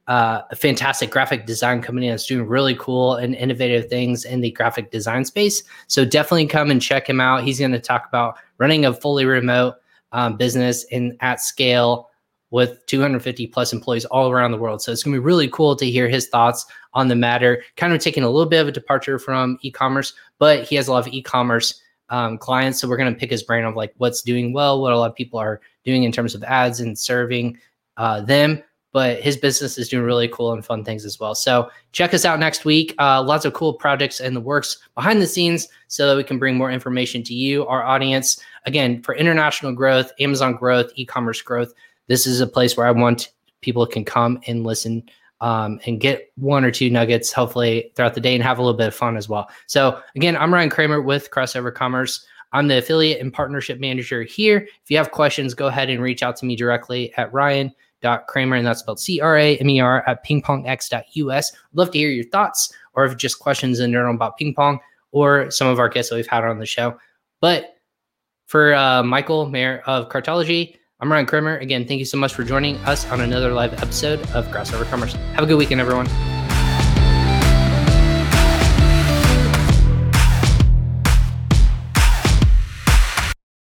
uh, a fantastic graphic design company that's doing really cool and innovative things in the graphic design space. So definitely come and check him out. He's going to talk about running a fully remote um, business in at scale with 250 plus employees all around the world. So it's going to be really cool to hear his thoughts on the matter, kind of taking a little bit of a departure from e-commerce, but he has a lot of e-commerce um, clients. So we're going to pick his brain of like what's doing well, what a lot of people are doing in terms of ads and serving uh, them. But his business is doing really cool and fun things as well. So check us out next week. Uh, lots of cool projects in the works behind the scenes so that we can bring more information to you, our audience. Again, for international growth, Amazon growth, e commerce growth, this is a place where I want people can come and listen um, and get one or two nuggets, hopefully, throughout the day and have a little bit of fun as well. So, again, I'm Ryan Cramer with Crossover Commerce. I'm the affiliate and partnership manager here. If you have questions, go ahead and reach out to me directly at Ryan Cramer, and that's spelled C R A M E R at pingpongx.us. Love to hear your thoughts or if just questions in general about ping pong or some of our guests that we've had on the show. But for uh, Michael Mayor of Cartology, I'm Ryan Cramer. Again, thank you so much for joining us on another live episode of Crossover Commerce. Have a good weekend, everyone.